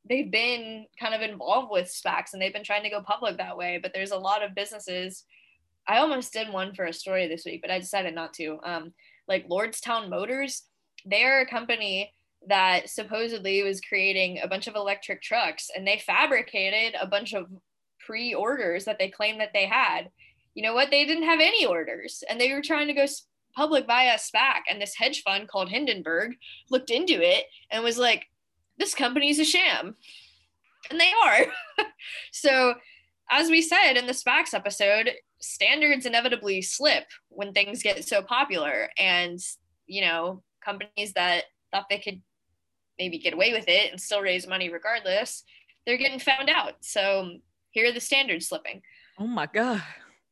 they've been kind of involved with SPACs and they've been trying to go public that way. But there's a lot of businesses. I almost did one for a story this week, but I decided not to. Um, like Lordstown Motors, they're a company that supposedly was creating a bunch of electric trucks and they fabricated a bunch of pre-orders that they claimed that they had. You know what? They didn't have any orders and they were trying to go public via SPAC. And this hedge fund called Hindenburg looked into it and was like, this company's a sham. And they are. (laughs) so, as we said in the SPACs episode, standards inevitably slip when things get so popular. And, you know, companies that thought they could maybe get away with it and still raise money regardless, they're getting found out. So, here are the standards slipping. Oh my God.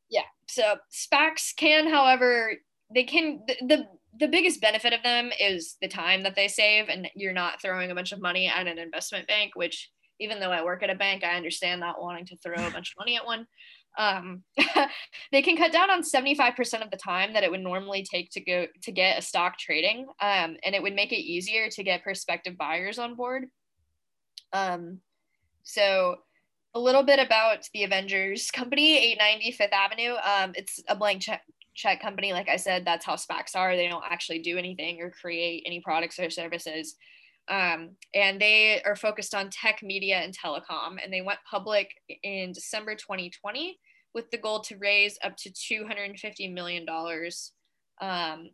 Yeah. So, SPACs can, however, they can, the, the the biggest benefit of them is the time that they save and you're not throwing a bunch of money at an investment bank which even though i work at a bank i understand not wanting to throw a bunch of money at one um, (laughs) they can cut down on 75% of the time that it would normally take to go to get a stock trading um, and it would make it easier to get prospective buyers on board um, so a little bit about the avengers company 890 fifth avenue um, it's a blank check check company. Like I said, that's how SPACs are. They don't actually do anything or create any products or services. Um, and they are focused on tech, media, and telecom. And they went public in December 2020 with the goal to raise up to $250 million. Um,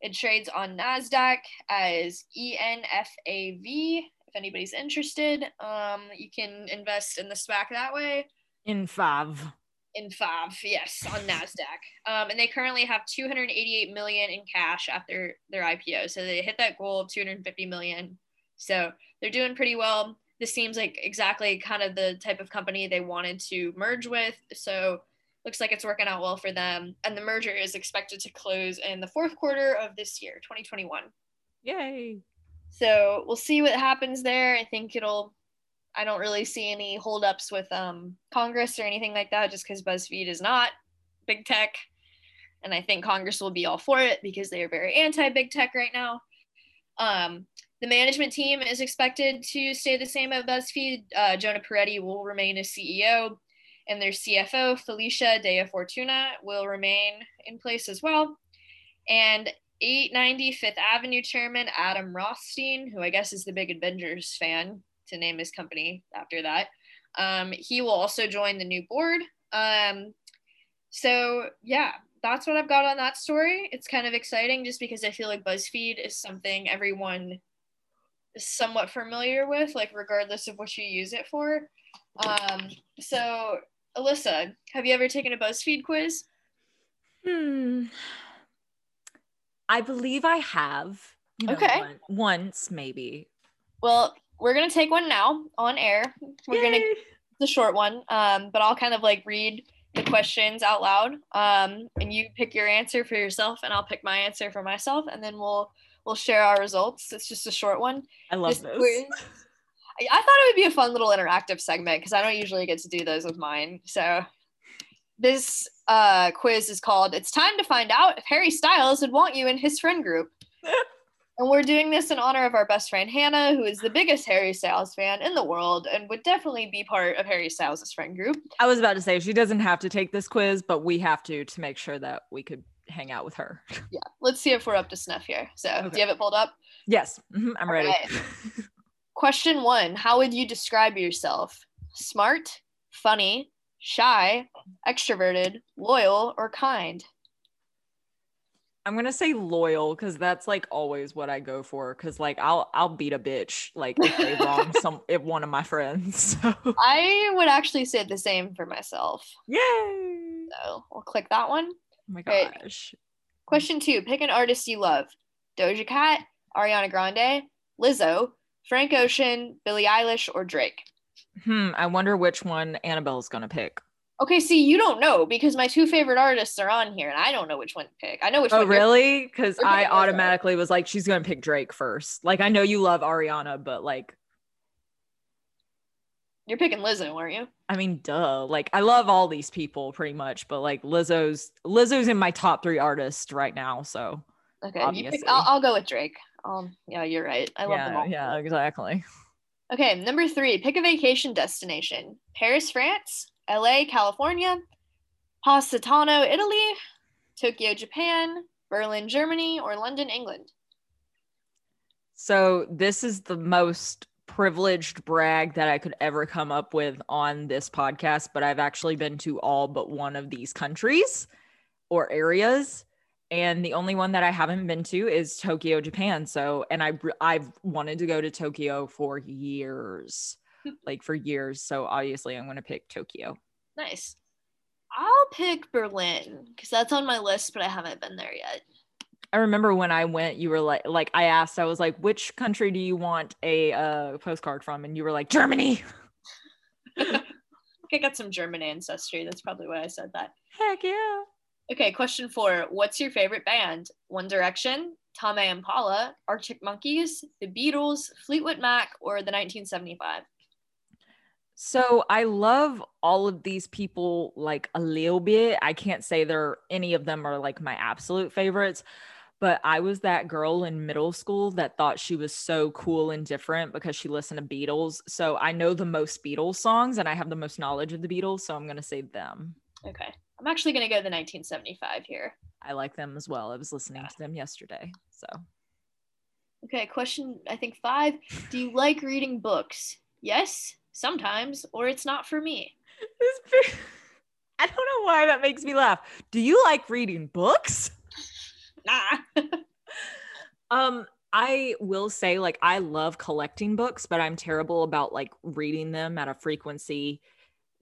it trades on NASDAQ as ENFAV. If anybody's interested, um, you can invest in the SPAC that way. In FAV. in five, yes, on Nasdaq. Um, and they currently have 288 million in cash after their IPO. So they hit that goal of 250 million. So they're doing pretty well. This seems like exactly kind of the type of company they wanted to merge with. So looks like it's working out well for them. And the merger is expected to close in the fourth quarter of this year, 2021. Yay. So we'll see what happens there. I think it'll I don't really see any holdups with um, Congress or anything like that, just because BuzzFeed is not big tech. And I think Congress will be all for it because they are very anti big tech right now. Um, the management team is expected to stay the same at BuzzFeed. Uh, Jonah Peretti will remain as CEO, and their CFO, Felicia DellaFortuna, will remain in place as well. And 890 Fifth Avenue chairman Adam Rothstein, who I guess is the big Avengers fan, to name his company after that. Um, he will also join the new board. Um, so yeah, that's what I've got on that story. It's kind of exciting just because I feel like BuzzFeed is something everyone somewhat familiar with, like regardless of what you use it for. Um, so Alyssa, have you ever taken a BuzzFeed quiz? Hmm. I believe I have. You know, okay. One, once maybe. Well, we're gonna take one now on air. We're Yay. gonna the short one, um, but I'll kind of like read the questions out loud, um, and you pick your answer for yourself, and I'll pick my answer for myself, and then we'll we'll share our results. It's just a short one. I love this. this. I thought it would be a fun little interactive segment because I don't usually get to do those with mine. So this uh, quiz is called "It's Time to Find Out If Harry Styles Would Want You in His Friend Group." (laughs) And we're doing this in honor of our best friend Hannah, who is the biggest Harry Styles fan in the world and would definitely be part of Harry Styles' friend group. I was about to say she doesn't have to take this quiz, but we have to to make sure that we could hang out with her. (laughs) Yeah, let's see if we're up to snuff here. So, okay. do you have it pulled up? Yes, mm-hmm, I'm ready. Right. (laughs) Question one How would you describe yourself? Smart, funny, shy, extroverted, loyal, or kind? I'm gonna say loyal because that's like always what I go for. Cause like I'll I'll beat a bitch like if they wrong (laughs) some if one of my friends. So. I would actually say the same for myself. Yay! So we'll click that one. Oh my gosh. Question two: Pick an artist you love. Doja Cat, Ariana Grande, Lizzo, Frank Ocean, Billie Eilish, or Drake. Hmm. I wonder which one Annabelle's gonna pick. Okay, see, you don't know because my two favorite artists are on here, and I don't know which one to pick. I know which. Oh, really? Because I automatically was like, she's gonna pick Drake first. Like, I know you love Ariana, but like, you're picking Lizzo, aren't you? I mean, duh. Like, I love all these people pretty much, but like, Lizzo's Lizzo's in my top three artists right now. So, okay, pick, I'll, I'll, go with Drake. Um, yeah, you're right. I love yeah, them all. Yeah, exactly. Okay, number three, pick a vacation destination Paris, France, LA, California, Positano, Italy, Tokyo, Japan, Berlin, Germany, or London, England. So, this is the most privileged brag that I could ever come up with on this podcast, but I've actually been to all but one of these countries or areas. And the only one that I haven't been to is Tokyo, Japan. So, and I I've wanted to go to Tokyo for years, (laughs) like for years. So obviously, I'm going to pick Tokyo. Nice. I'll pick Berlin because that's on my list, but I haven't been there yet. I remember when I went, you were like, like I asked, I was like, which country do you want a uh, postcard from? And you were like, Germany. (laughs) I got some German ancestry. That's probably why I said that. Heck yeah. Okay, question four. What's your favorite band? One Direction, Tame Impala, Arctic Monkeys, The Beatles, Fleetwood Mac, or the 1975? So I love all of these people like a little bit. I can't say they're any of them are like my absolute favorites, but I was that girl in middle school that thought she was so cool and different because she listened to Beatles. So I know the most Beatles songs and I have the most knowledge of the Beatles, so I'm going to say them. Okay. I'm actually going to go the 1975 here. I like them as well. I was listening yeah. to them yesterday. So Okay, question I think 5. Do you like reading books? Yes, sometimes, or it's not for me. (laughs) (laughs) I don't know why that makes me laugh. Do you like reading books? Nah. (laughs) um, I will say, like, I love collecting books, but I'm terrible about like reading them at a frequency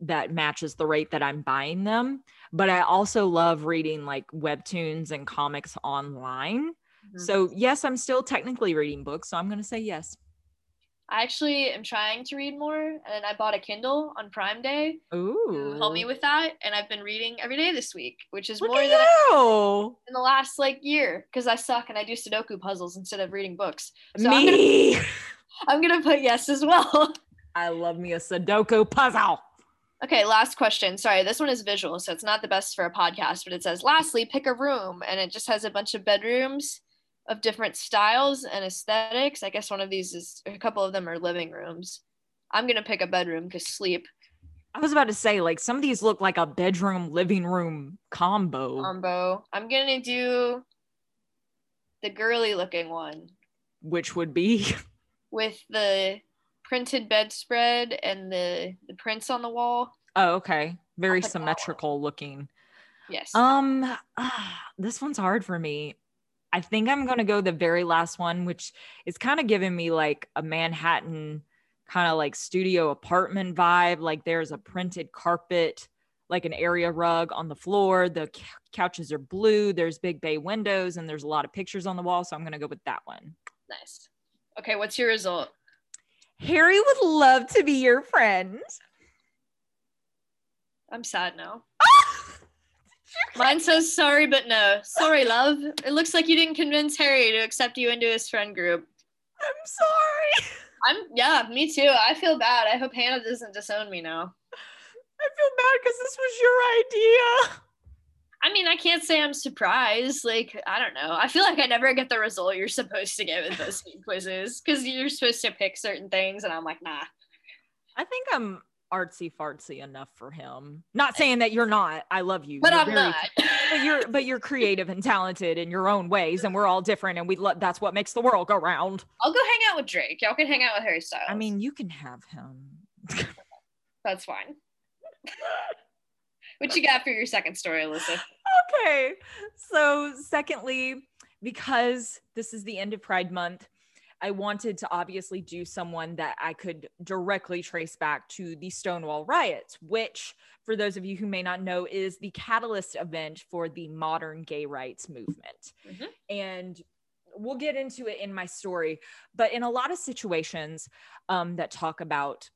that matches the rate that I'm buying them. But I also love reading like webtoons and comics online. Mm-hmm. So, yes, I'm still technically reading books. So, I'm going to say yes. I actually am trying to read more, and I bought a Kindle on Prime Day Ooh. to help me with that. And I've been reading every day this week, which is Look more than I, in the last like year because I suck and I do Sudoku puzzles instead of reading books. So me, I'm gonna, (laughs) I'm gonna put yes as well. (laughs) I love me a Sudoku puzzle. Okay, last question. Sorry, this one is visual, so it's not the best for a podcast, but it says, lastly, pick a room. And it just has a bunch of bedrooms of different styles and aesthetics. I guess one of these is a couple of them are living rooms. I'm gonna pick a bedroom because sleep. I was about to say, like some of these look like a bedroom living room combo. Combo. I'm gonna do the girly looking one. Which would be with the printed bedspread and the the prints on the wall. Oh, okay. Very symmetrical looking. Yes. Um, ah, this one's hard for me. I think I'm going to go the very last one, which is kind of giving me like a Manhattan kind of like studio apartment vibe. Like there's a printed carpet, like an area rug on the floor. The couches are blue. There's big bay windows and there's a lot of pictures on the wall. So I'm going to go with that one. Nice. Okay. What's your result? Harry would love to be your friend. I'm sad now. Ah! Mine says sorry, but no. Sorry, love. It looks like you didn't convince Harry to accept you into his friend group. I'm sorry. I'm yeah, me too. I feel bad. I hope Hannah doesn't disown me now. I feel bad because this was your idea. I mean, I can't say I'm surprised. Like, I don't know. I feel like I never get the result you're supposed to get with those (laughs) quizzes because you're supposed to pick certain things, and I'm like, nah. I think I'm artsy fartsy enough for him. Not saying that you're not. I love you. But you're I'm very, not. but you're but you're creative and talented in your own ways and we're all different and we love that's what makes the world go round. I'll go hang out with Drake. Y'all can hang out with Harry Styles. I mean, you can have him. (laughs) that's fine. what you got for your second story, Alyssa? Okay. So, secondly, because this is the end of Pride Month, I wanted to obviously do someone that I could directly trace back to the Stonewall riots, which, for those of you who may not know, is the catalyst event for the modern gay rights movement. Mm-hmm. And we'll get into it in my story. But in a lot of situations um, that talk about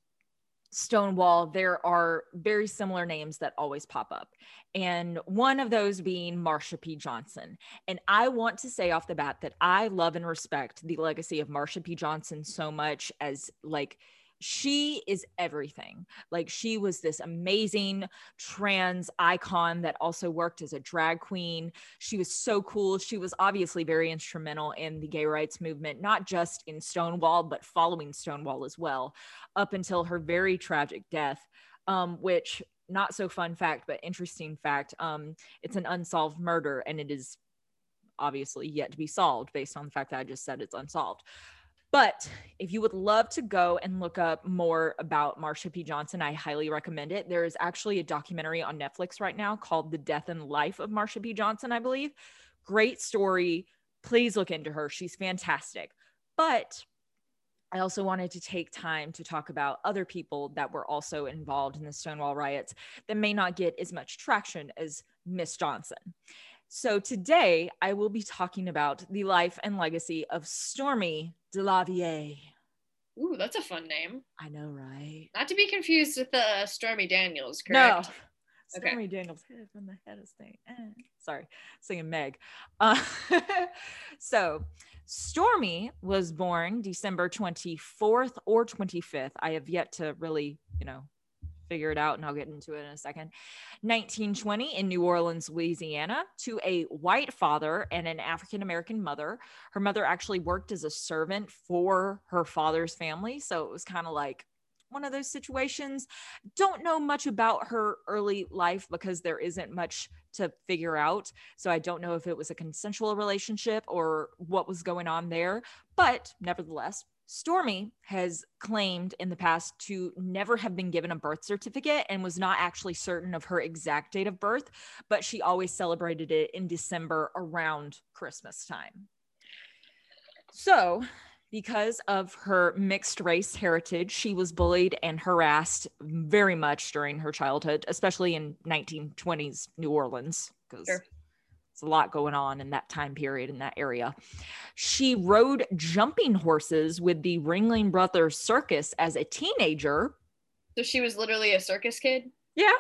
Stonewall, there are very similar names that always pop up. And one of those being Marsha P. Johnson. And I want to say off the bat that I love and respect the legacy of Marsha P. Johnson so much as like she is everything. Like she was this amazing trans icon that also worked as a drag queen. She was so cool. She was obviously very instrumental in the gay rights movement, not just in Stonewall, but following Stonewall as well, up until her very tragic death, um, which not so fun fact, but interesting fact. Um, it's an unsolved murder and it is obviously yet to be solved based on the fact that I just said it's unsolved. But if you would love to go and look up more about Marsha P. Johnson, I highly recommend it. There is actually a documentary on Netflix right now called The Death and Life of Marsha P. Johnson, I believe. Great story. Please look into her. She's fantastic. But I also wanted to take time to talk about other people that were also involved in the Stonewall riots that may not get as much traction as Miss Johnson. So today I will be talking about the life and legacy of Stormy DeLarverie. Ooh, that's a fun name. I know, right? Not to be confused with uh, Stormy Daniels, correct? (laughs) No. Stormy okay. Daniels head from the head of state. Eh. Sorry, singing Meg. Uh, (laughs) so, Stormy was born December 24th or 25th. I have yet to really, you know, figure it out and I'll get into it in a second. 1920 in New Orleans, Louisiana, to a white father and an African American mother. Her mother actually worked as a servant for her father's family. So it was kind of like, one of those situations. Don't know much about her early life because there isn't much to figure out. So I don't know if it was a consensual relationship or what was going on there. But nevertheless, Stormy has claimed in the past to never have been given a birth certificate and was not actually certain of her exact date of birth, but she always celebrated it in December around Christmas time. So, because of her mixed race heritage, she was bullied and harassed very much during her childhood, especially in 1920s New Orleans, because sure a lot going on in that time period in that area. She rode jumping horses with the Ringling Brothers Circus as a teenager. So she was literally a circus kid? Yeah.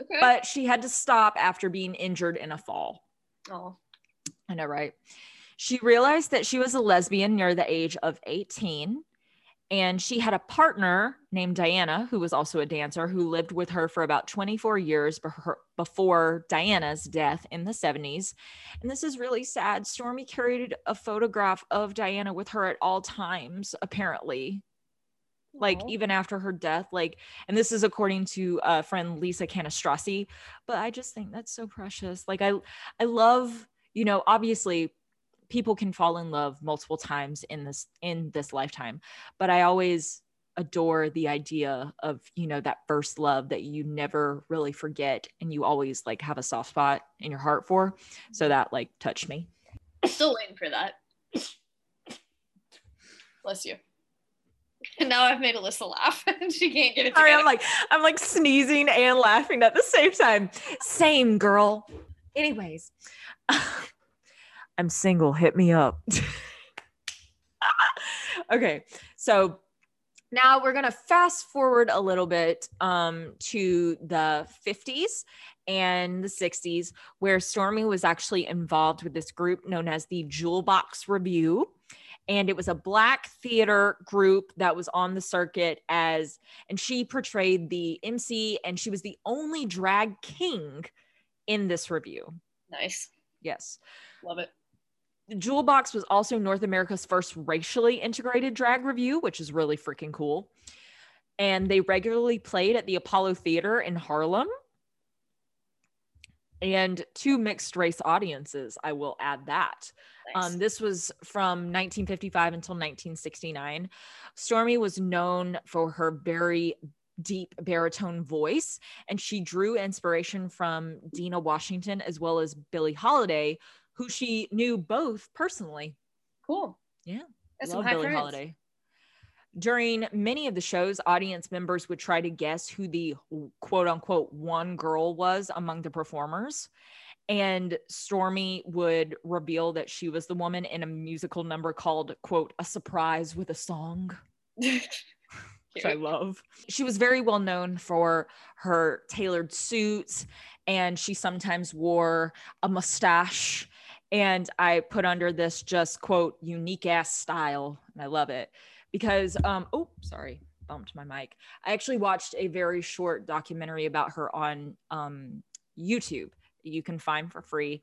Okay. But she had to stop after being injured in a fall. Oh. I know, right? She realized that she was a lesbian near the age of 18 and she had a partner named Diana, who was also a dancer, who lived with her for about 24 years before Diana's death in the 70s. And this is really sad. Stormy carried a photograph of Diana with her at all times, apparently. Like even after her death, like, and this is according to a friend Lisa Cannistraci. But I just think that's so precious. Like I, I love, you know, obviously people can fall in love multiple times in this in this lifetime but i always adore the idea of you know that first love that you never really forget and you always like have a soft spot in your heart for so that like touched me still waiting for that bless you and (laughs) now I've made Alyssa laugh and (laughs) she can't get it together. Sorry, I'm like I'm like sneezing and laughing at the same time. Same girl. Anyways, (laughs) I'm single. Hit me up. (laughs) okay. So now we're going to fast forward a little bit um, to the 50s and the 60s, where Stormy was actually involved with this group known as the Jewel Box Revue. And it was a black theater group that was on the circuit as, and she portrayed the MC, and she was the only drag king in this review. Nice. Yes. Love it. Jewel Box was also North America's first racially integrated drag revue, which is really freaking cool. And they regularly played at the Apollo Theater in Harlem. And two mixed race audiences, I will add that. Nice. Um, this was from 1955 until 1969. Stormy was known for her very deep baritone voice, and she drew inspiration from Dinah Washington as well as Billie Holiday, who she knew both personally. Cool. Yeah. That's Love Billie friends. Holiday. During many of the shows, audience members would try to guess who the quote unquote one girl was among the performers. And Stormy would reveal that she was the woman in a musical number called, quote, A Surprise with a Song. (laughs) which I love. She was very well known for her tailored suits, and she sometimes wore a mustache and I put under this just quote unique ass style, and I love it because um oh sorry bumped my mic. I actually watched a very short documentary about her on um, YouTube. You can find for free.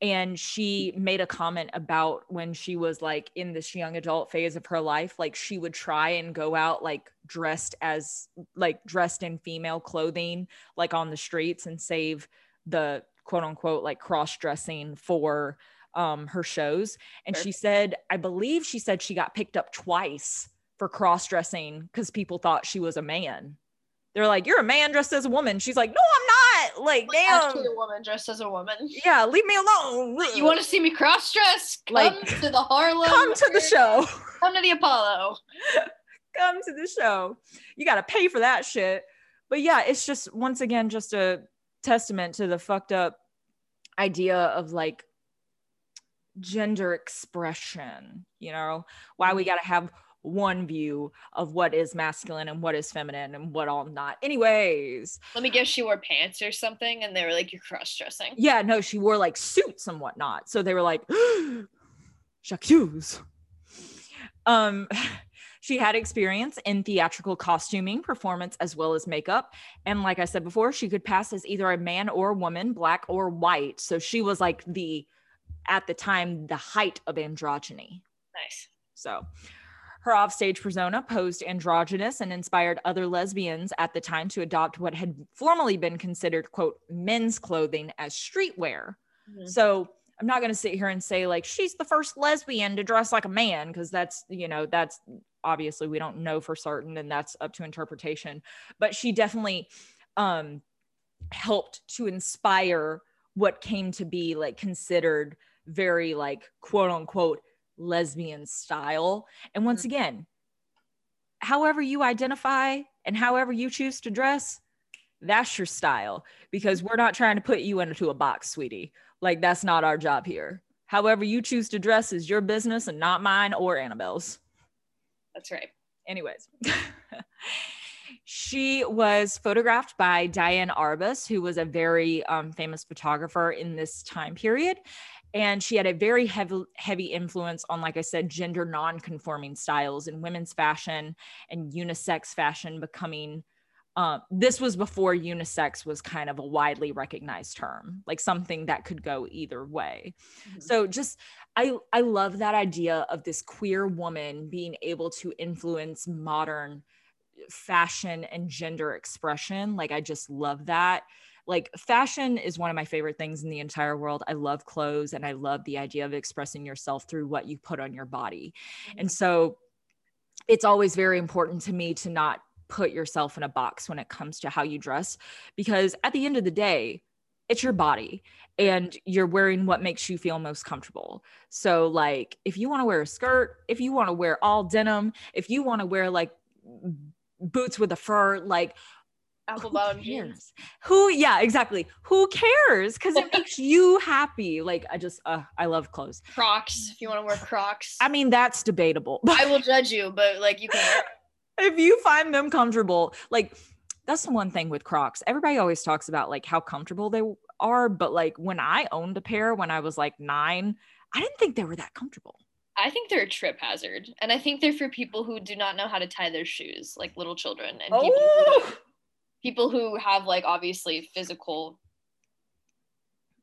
And she made a comment about when she was like in this young adult phase of her life, like she would try and go out like dressed as like dressed in female clothing, like on the streets and save the quote unquote like cross dressing for um, her shows. And she said, I believe she said she got picked up twice for cross dressing because people thought she was a man. They're like, "You're a man dressed as a woman." She's like, "No, I'm not." Like, Like, damn. actually a woman dressed as a woman. yeah, leave me alone. You want to see me cross dress? Come Like, to the Harlem. come to the show? Come to the Apollo. (laughs) come to the show. You got to pay for that shit. But yeah, it's just once again just a testament to the fucked up idea of like gender expression, you know, why we got to have one view of what is masculine and what is feminine and what all not. Anyways, Let me guess, she wore pants or something, and they were like, "You're cross dressing." yeah, no, she wore like suits and whatnot. So they were like, (gasps) J'accuse. Um, (laughs) she had experience in theatrical costuming, performance, as well as makeup. And like I said before, she could pass as either a man or a woman, black or white. So she was like the, at the time, the height of androgyny. Nice. So her offstage persona posed androgynous and inspired other lesbians at the time to adopt what had formerly been considered, quote, men's clothing as streetwear. Mhm. So I'm not going to sit here and say like she's the first lesbian to dress like a man because that's, you know, that's obviously we don't know for certain and that's up to interpretation. But she definitely um, helped to inspire what came to be like considered very like quote unquote lesbian style. And once again, however you identify and however you choose to dress, that's your style because we're not trying to put you into a box, sweetie. Like that's not our job here. However you choose to dress is your business and not mine or Annabelle's. That's right. Anyways, (laughs) she was photographed by Diane Arbus, who was a very um, famous photographer in this time period. And she had a very heavy, heavy influence on, like I said, gender non-conforming styles in women's fashion and unisex fashion becoming. Um, this was before unisex was kind of a widely recognized term, like something that could go either way. Mhm. So just I I love that idea of this queer woman being able to influence modern fashion and gender expression. Like I just love that. Like fashion is one of my favorite things in the entire world. I love clothes and I love the idea of expressing yourself through what you put on your body. And so it's always very important to me to not put yourself in a box when it comes to how you dress because at the end of the day, it's your body and you're wearing what makes you feel most comfortable. So, like, if you want to wear a skirt, if you want to wear all denim, if you want to wear like boots with a fur, like, Apple bottom jeans. Who, yeah, exactly. Who cares? Because it makes (laughs) you happy. Like, I just, uh, I love clothes. Crocs. If you want to wear Crocs, I mean, that's debatable. (laughs) I will judge you, but like you can. If you find them comfortable, like that's the one thing with Crocs. Everybody always talks about like how comfortable they are, but like when I owned a pair when I was like nine, I didn't think they were that comfortable. I think they're a trip hazard, and I think they're for people who do not know how to tie their shoes, like little children and people, Oh, who, people who have like obviously physical,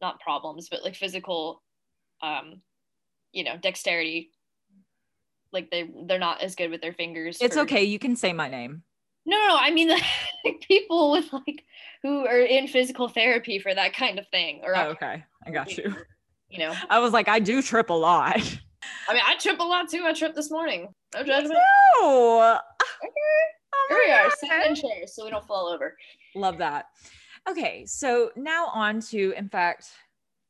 not problems, but like physical, um, you know, dexterity. Like they they're not as good with their fingers. it's for- okay. You can say my name. No, no, I mean (laughs) like people with like who are in physical therapy for that kind of thing, or Oh, okay, I got you. (laughs) You know, I was like, I do trip a lot. I mean, I trip a lot too. I tripped this morning. No judgment. Oh, Here we are, sitting in chairs so we don't fall over. Love that. Okay, so now on to, in fact,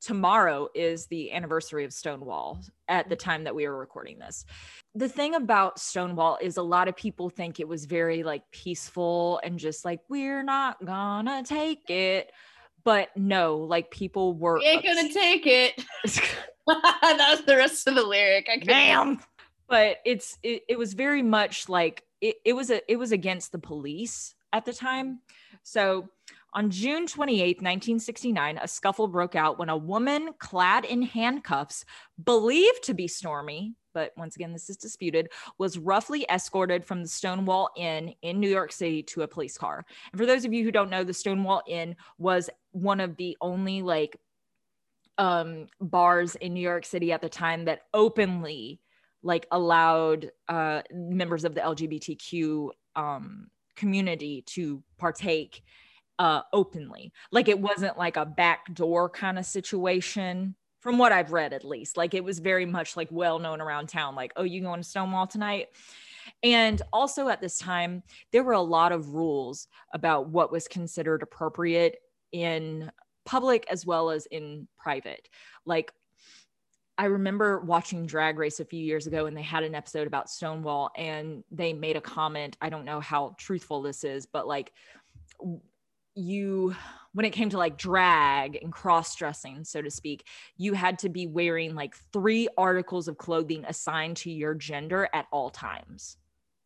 tomorrow is the anniversary of Stonewall at the mm. time that we were recording this. The thing about Stonewall is a lot of people think it was very like peaceful and just like, we're not gonna take it. But no, like people were. We ain't gonna take it. (laughs) that was the rest of the lyric. I Damn. But it's it, it was very much like it, it was a it was against the police at the time. So on June 28, 1969, a scuffle broke out when a woman clad in handcuffs, believed to be Stormy, but once again, this is disputed, was roughly escorted from the Stonewall Inn in New York City to a police car. And for those of you who don't know, the Stonewall Inn was one of the only like um, bars in New York City at the time that openly like allowed uh, members of the LGBTQ um, community to partake uh, openly. Like it wasn't like a backdoor kind of situation from what I've read at least. Like it was very much like well known around town, like, oh, you going to Stonewall tonight? And also at this time, there were a lot of rules about what was considered appropriate in public as well as in private. Like I remember watching Drag Race a few years ago and they had an episode about Stonewall and they made a comment. I don't know how truthful this is, but like you when it came to like drag and cross dressing, so to speak, you had to be wearing like three articles of clothing assigned to your gender at all times,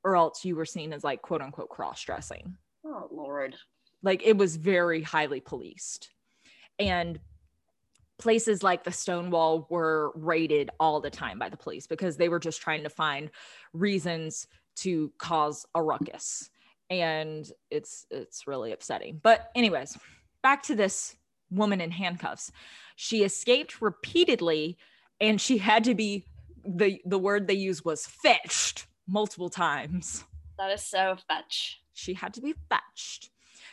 or else you were seen as like quote unquote cross dressing. Oh, Lord. Like it was very highly policed. And places like the Stonewall were raided all the time by the police because they were just trying to find reasons to cause a ruckus and it's it's really upsetting. But anyways back to this woman in handcuffs. She escaped repeatedly and she had to be the the word they used was fetched multiple times. That is so fetch. She had to be fetched.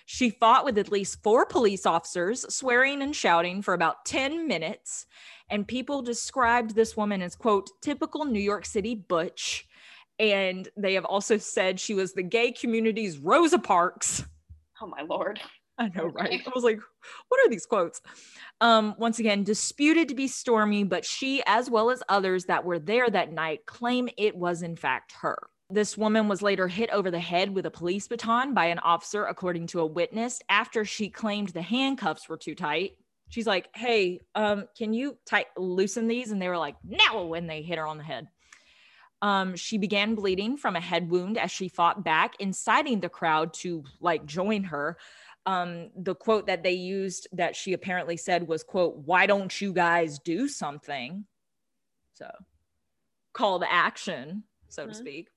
She fought with at least four police officers, swearing and shouting for about 10 minutes. And people described this woman as, quote, typical New York City butch. And they have also said she was the gay community's Rosa Parks. Oh, my Lord. I know, right? I was like, what are these quotes? Um, once again, disputed to be Stormy, but she, as well as others that were there that night, claim it was in fact her. This woman was later hit over the head with a police baton by an officer, according to a witness, after she claimed the handcuffs were too tight. She's like, "Hey, um, can you tight loosen these?" And they were like, "No!" When they hit her on the head. Um, she began bleeding from a head wound as she fought back, inciting the crowd to like join her. Um, the quote that they used that she apparently said was, "quote Why don't you guys do something?" So, call to action, so mm-hmm. to speak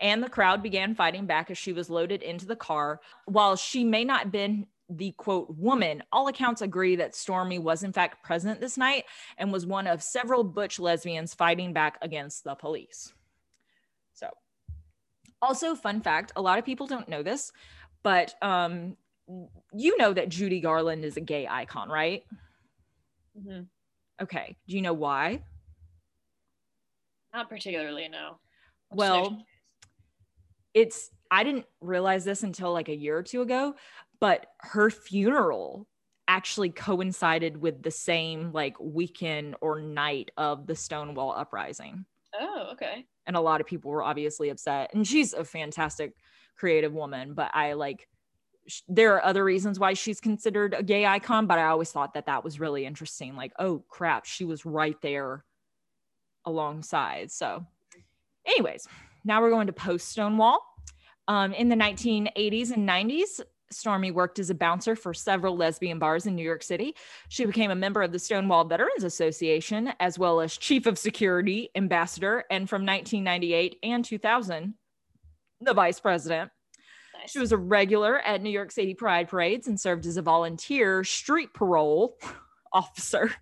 and the crowd began fighting back as she was loaded into the car. While she may not have been the quote woman, all accounts agree that Stormy was in fact present this night and was one of several butch lesbians fighting back against the police. So, also, fun fact a lot of people don't know this, but um, you know that Judy Garland is a gay icon, right? Mm-hmm. Okay. Do you know why? Not particularly, no. well, it's I didn't realize this until like a year or two ago, but her funeral actually coincided with the same like weekend or night of the Stonewall uprising. Oh, okay. And a lot of people were obviously upset. And she's a fantastic creative woman, but I like sh- there are other reasons why she's considered a gay icon, but I always thought that that was really interesting. Like, oh crap, she was right there alongside. So, anyways, now we're going to post Stonewall. Um, in the 1980s and 90s, Stormy worked as a bouncer for several lesbian bars in New York City. She became a member of the Stonewall Veterans Association, as well as chief of security, ambassador, and from 1998 and 2000, the vice president. Nice. She was a regular at New York City Pride parades and served as a volunteer street parole (laughs) officer.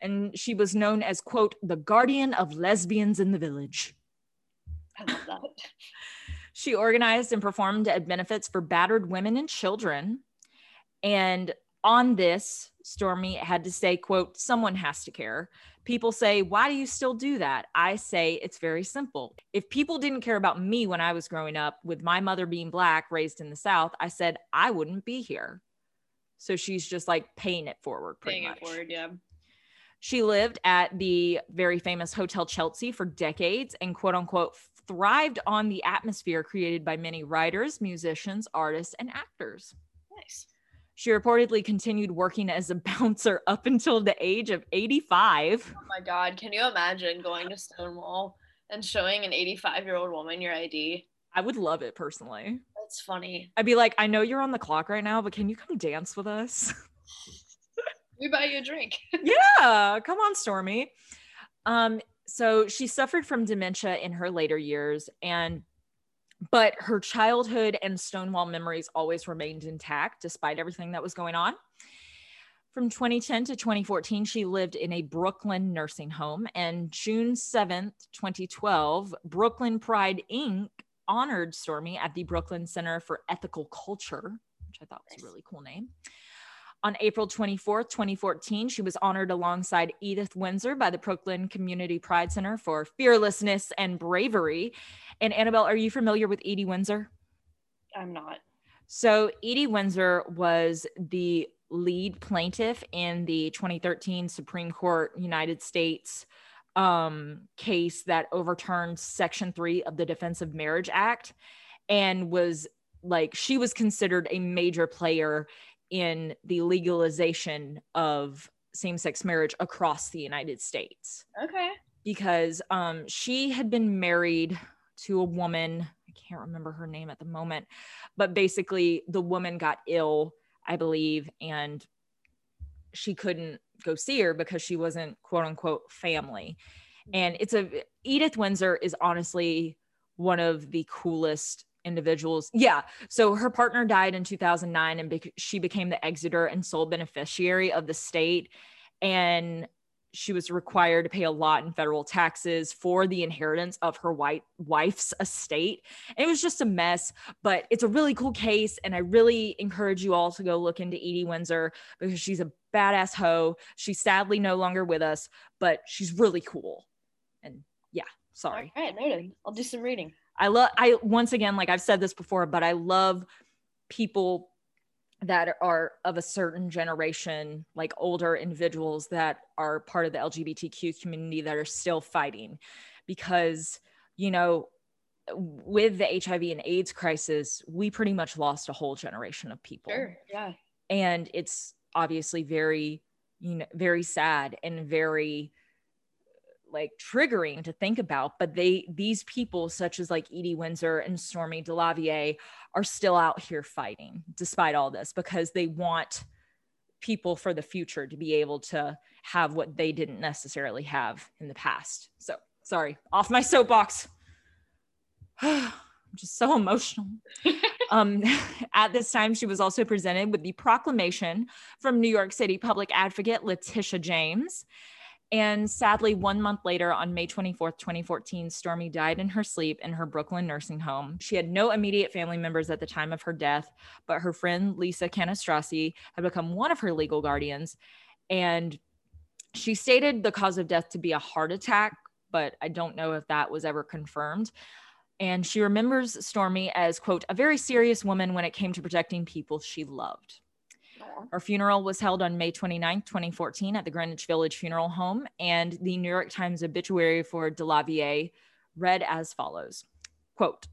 And she was known as, quote, the guardian of lesbians in the village. I love that. She organized and performed at benefits for battered women and children. And on this, Stormy had to say, quote, someone has to care. People say, why do you still do that? I say, it's very simple. If people didn't care about me when I was growing up, with my mother being Black, raised in the South, I said, I wouldn't be here. So she's just like paying it forward, pretty paying much. it forward, yeah. She lived at the very famous Hotel Chelsea for decades and quote unquote thrived on the atmosphere created by many writers, musicians, artists, and actors. Nice. She reportedly continued working as a (laughs) bouncer up until the age of 85. Oh my God. Can you imagine going to Stonewall and showing an 85 year old woman your ID? I would love it personally. That's funny. I'd be like, I know you're on the clock right now, but can you come dance with us? (laughs) we buy you a drink. (laughs) yeah, come on, Stormy. Um, so she suffered from dementia in her later years and but her childhood and Stonewall memories always remained intact despite everything that was going on. From 2010 to 2014, she lived in a Brooklyn nursing home. And June 7th, 2012, Brooklyn Pride Inc. honored Stormy at the Brooklyn Center for Ethical Culture, which I thought was a really cool name. On April 24th, 2014, she was honored alongside Edith Windsor by the Brooklyn Community Pride Center for fearlessness and bravery. And Annabelle, are you familiar with Edie Windsor? I'm not. So, Edie Windsor was the lead plaintiff in the 2013 Supreme Court United States um, case that overturned Section 3 of the Defense of Marriage Act and was like, she was considered a major player in the legalization of same sex marriage across the United States. Okay. Because um, she had been married to a woman, I can't remember her name at the moment, but basically the woman got ill, I believe, and she couldn't go see her because she wasn't quote unquote family. And it's a Edith Windsor is honestly one of the coolest individuals. Yeah. So her partner died in 2009 and she became the exeter and sole beneficiary of the state. And she was required to pay a lot in federal taxes for the inheritance of her white wife's estate. And it was just a mess, but it's a really cool case. And I really encourage you all to go look into Edie Windsor because she's a badass hoe. She's sadly no longer with us, but she's really cool. And yeah, sorry. All right, noted. I'll do some reading. I love I once again like I've said this before, but I love people that are of a certain generation, like older individuals that are part of the LGBTQ community that are still fighting because, you know, with the HIV and AIDS crisis, we pretty much lost a whole generation of people. Sure. Yeah. And it's obviously very, you know, very sad and very like triggering to think about but they these people such as like edie windsor and stormy DeLarverie are still out here fighting despite all this because they want people for the future to be able to have what they didn't necessarily have in the past. So sorry off my soapbox. (sighs) I'm just so emotional. (laughs) Um, (laughs) at this time she was also presented with the proclamation from new york city public advocate letitia james and sadly, one month later, on May 24th, 2014, Stormy died in her sleep in her Brooklyn nursing home. She had no immediate family members at the time of her death, but her friend Lisa Cannistraci had become one of her legal guardians. And she stated the cause of death to be a heart attack, but I don't know if that was ever confirmed. And she remembers Stormy as, quote, a very serious woman when it came to protecting people she loved. Her funeral was held on May 29, 2014, at the Greenwich Village Funeral Home, and the New York Times obituary for DeLarverie read as follows quote,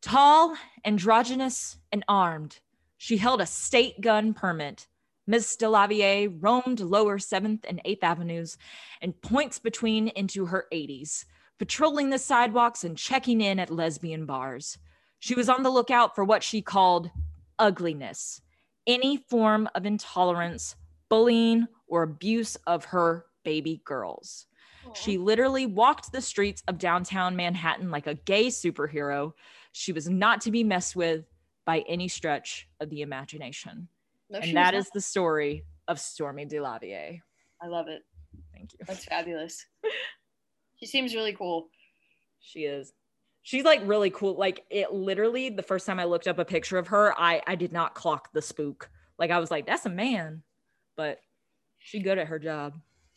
Tall, androgynous, and armed, she held a state gun permit. Miss DeLarverie roamed lower 7th and 8th Avenues and points between into her 80s, patrolling the sidewalks and checking in at lesbian bars. She was on the lookout for what she called ugliness any form of intolerance, bullying, or abuse of her baby girls. Aww. She literally walked the streets of downtown Manhattan like a gay superhero. She was not to be messed with by any stretch of the imagination. No, and that is the story of Stormy DeLarverie. I love it. Thank you. That's fabulous. (laughs) she seems really cool. She is she's like really cool. Like it literally, the first time I looked up a picture of her, I I did not clock the spook. Like I was like, that's a man, but she good at her job.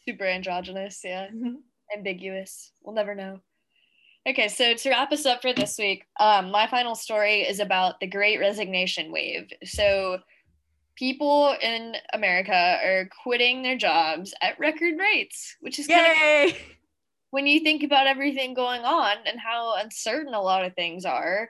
Super androgynous, yeah. (laughs) Ambiguous. We'll never know. Okay, so to wrap us up for this week, um, my final story is about the Great Resignation wave. So people in America are quitting their jobs at record rates, which is Yay! Kind of- when you think about everything going on and how uncertain a lot of things are,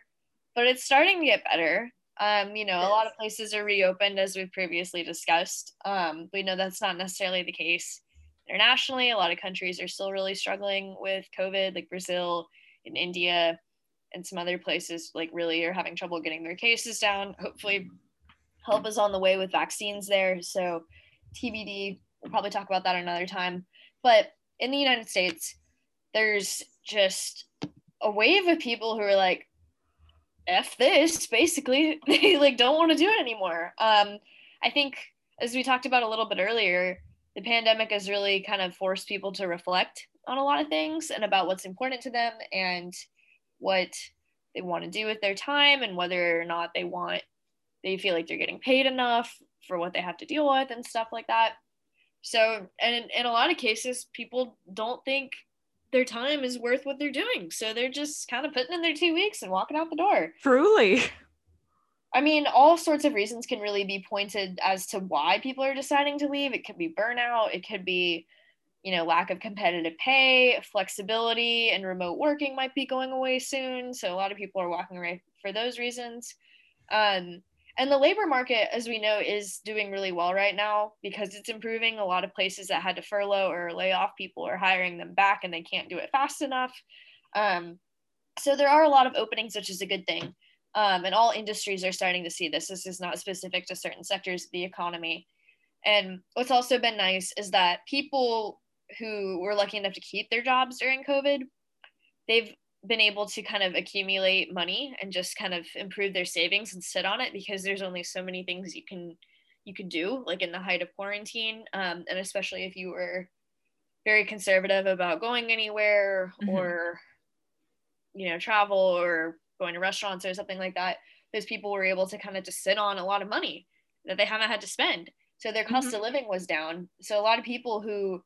but it's starting to get better. Um, you know, a lot of places are reopened as we've previously discussed. Um, we know that's not necessarily the case internationally. A lot of countries are still really struggling with COVID, like Brazil and India and some other places like really are having trouble getting their cases down. Hopefully help is on the way with vaccines there. So TBD, we'll probably talk about that another time. But in the United States, there's just a wave of people who are like, F this, basically. (laughs) They like don't want to do it anymore. Um, I think as we talked about a little bit earlier, the pandemic has really kind of forced people to reflect on a lot of things and about what's important to them and what they want to do with their time and whether or not they want they feel like they're getting paid enough for what they have to deal with and stuff like that. So, and in, in a lot of cases, people don't think their time is worth what they're doing. So they're just kind of putting in their two weeks and walking out the door. Truly. I mean, all sorts of reasons can really be pointed as to why people are deciding to leave. It could be burnout, it could be, you know, lack of competitive pay, flexibility, and remote working might be going away soon. So a lot of people are walking away for those reasons. Um, and the labor market, as we know, is doing really well right now because it's improving. A lot of places that had to furlough or lay off people are hiring them back and they can't do it fast enough. Um, so there are a lot of openings, which is a good thing. Um, and all industries are starting to see this. This is not specific to certain sectors of the economy. And what's also been nice is that people who were lucky enough to keep their jobs during COVID, they've been able to kind of accumulate money and just kind of improve their savings and sit on it because there's only so many things you can you could do like in the height of quarantine um, and especially if you were very conservative about going anywhere mm-hmm. or you know travel or going to restaurants or something like that those people were able to kind of just sit on a lot of money that they haven't had to spend so their cost mm-hmm. of living was down so a lot of people who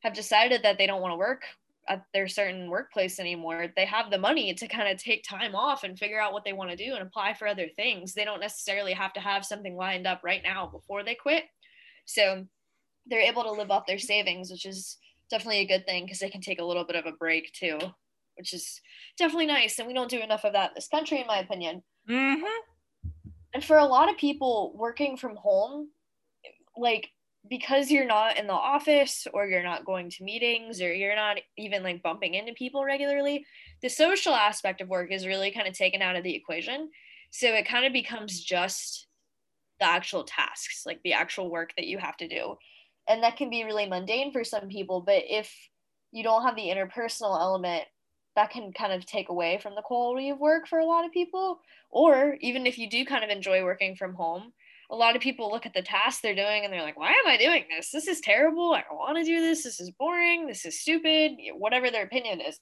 have decided that they don't want to work at their certain workplace anymore. They have the money to kind of take time off and figure out what they want to do and apply for other things. They don't necessarily have to have something lined up right now before they quit. So they're able to live off their savings, which is definitely a good thing because they can take a little bit of a break too, which is definitely nice. And we don't do enough of that in this country, in my opinion. Mm-hmm. And for a lot of people working from home, like because you're not in the office or you're not going to meetings or you're not even like bumping into people regularly, the social aspect of work is really kind of taken out of the equation. So it kind of becomes just the actual tasks, like the actual work that you have to do. And that can be really mundane for some people, but if you don't have the interpersonal element, that can kind of take away from the quality of work for a lot of people. Or even if you do kind of enjoy working from home, a lot of people look at the task they're doing and they're like, why am I doing this? This is terrible. I don't want to do this. This is boring. This is stupid. Whatever their opinion is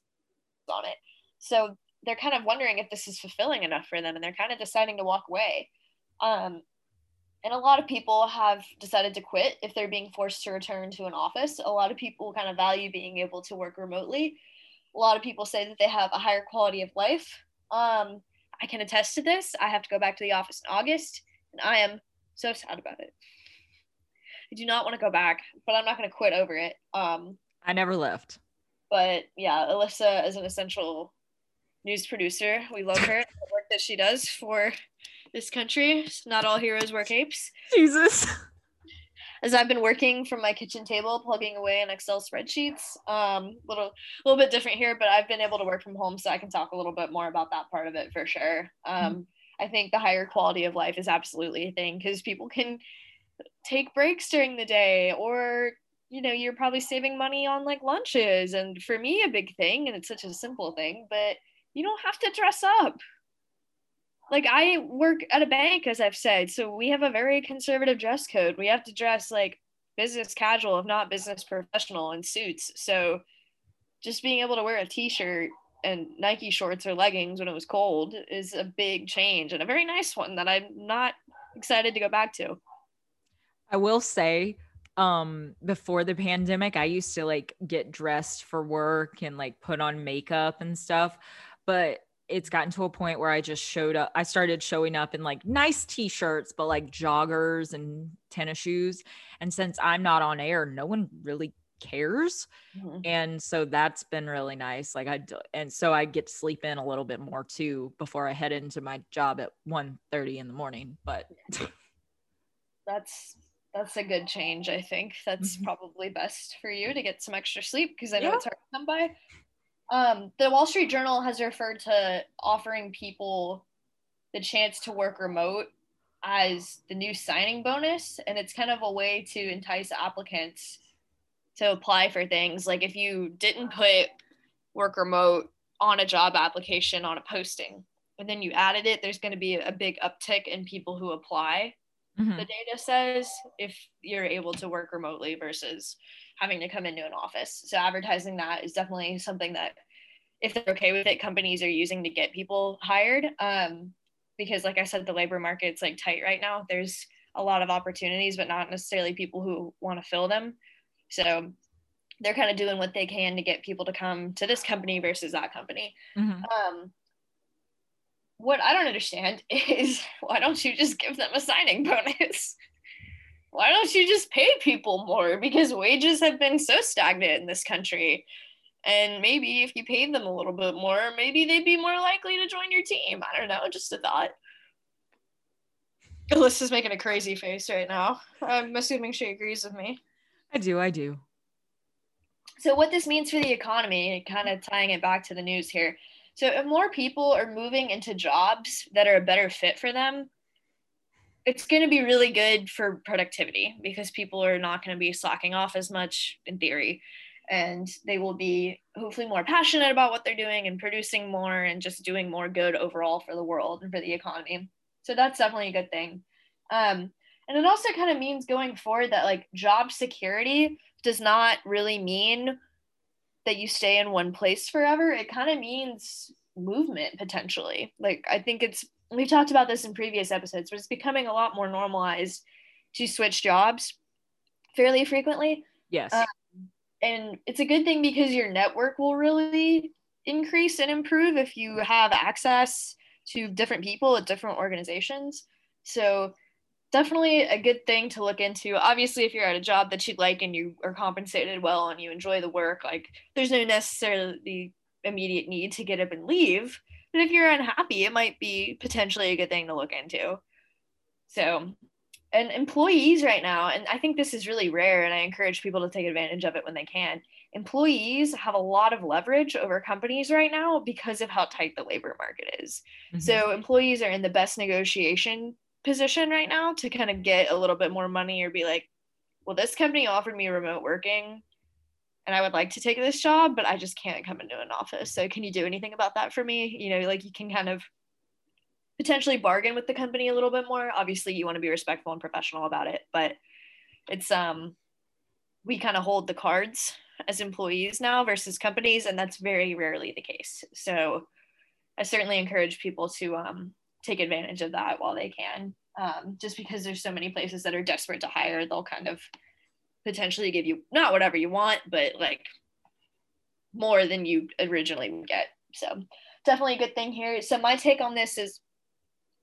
on it. So they're kind of wondering if this is fulfilling enough for them and they're kind of deciding to walk away. Um, and a lot of people have decided to quit if they're being forced to return to an office. A lot of people kind of value being able to work remotely. A lot of people say that they have a higher quality of life. Um, I can attest to this. I have to go back to the office in August, and I am so sad about it. I do not want to go back, but I'm not going to quit over it. Um, I never left. But yeah, Alyssa is an essential news producer. We love her, the work that she does for this country. Not all heroes wear capes. Jesus. As I've been working from my kitchen table, plugging away in Excel spreadsheets. Um, little, little bit different here, but I've been able to work from home, so I can talk a little bit more about that part of it for sure. Um, mm-hmm I think the higher quality of life is absolutely a thing because people can take breaks during the day or you know you're probably saving money on like lunches and for me a big thing and it's such a simple thing but you don't have to dress up. Like i work at a bank as i've said so we have a very conservative dress code. We have to dress like business casual if not business professional in suits. So just being able to wear a t-shirt and Nike shorts or leggings when it was cold is a big change and a very nice one that I'm not excited to go back to. I will say, um, before the pandemic, I used to like get dressed for work and like put on makeup and stuff, but it's gotten to a point where I just showed up. I started showing up in like nice t-shirts, but like joggers and tennis shoes. And since I'm not on air, no one really cares mm-hmm. and so that's been really nice like i and so i get to sleep in a little bit more too before i head into my job at 1 30 in the morning but (laughs) that's that's a good change i think that's mm-hmm. probably best for you to get some extra sleep because i know yeah. it's hard to come by um, the wall street journal has referred to offering people the chance to work remote as the new signing bonus and it's kind of a way to entice applicants to apply for things. Like if you didn't put work remote on a job application on a posting and then you added it, there's going to be a big uptick in people who apply. Mm-hmm. The data says if you're able to work remotely versus having to come into an office. So advertising that is definitely something that if they're okay with it, companies are using to get people hired. Um, because like I said, the labor market's like tight right now. There's a lot of opportunities, but not necessarily people who want to fill them. So they're kind of doing what they can to get people to come to this company versus that company. Mm-hmm. Um, what I don't understand (laughs) is why don't you just give them a signing bonus? (laughs) why don't you just pay people more? Because wages have been so stagnant in this country. And maybe if you paid them a little bit more, maybe they'd be more likely to join your team. I don't know, just a thought. Alyssa's making a crazy face right now. I'm assuming she agrees with me. I do, I do. So, what this means for the economy, kind of tying it back to the news here. So, if more people are moving into jobs that are a better fit for them, it's going to be really good for productivity because people are not going to be slacking off as much in theory and they will be hopefully more passionate about what they're doing and producing more and just doing more good overall for the world and for the economy so that's definitely a good thing um, and it also kind of means going forward that like job security does not really mean that you stay in one place forever. It kind of means movement potentially. Like i think it's we've talked about this in previous episodes but it's becoming a lot more normalized to switch jobs fairly frequently. Yes. Um, and it's a good thing because your network will really increase and improve if you have access to different people at different organizations. So definitely a good thing to look into. Obviously if you're at a job that you like and you are compensated well and you enjoy the work like there's no necessarily immediate need to get up and leave but if you're unhappy it might be potentially a good thing to look into. So and employees right now and i think this is really rare and i encourage people to take advantage of it when they can. Employees have a lot of leverage over companies right now because of how tight the labor market is. Mm-hmm. so employees are in the best negotiation position right now to kind of get a little bit more money or be like well this company offered me remote working and I would like to take this job, but I just can't come into an office. So can you do anything about that for me? You know, like you can kind of potentially bargain with the company a little bit more. Obviously, you want to be respectful and professional about it, but it's um we kind of hold the cards as employees now versus companies and that's very rarely the case. So I certainly encourage people to um take advantage of that while they can. Um, just because there's so many places that are desperate to hire, they'll kind of potentially give you not whatever you want, but like more than you originally would get. So definitely a good thing here. So my take on this is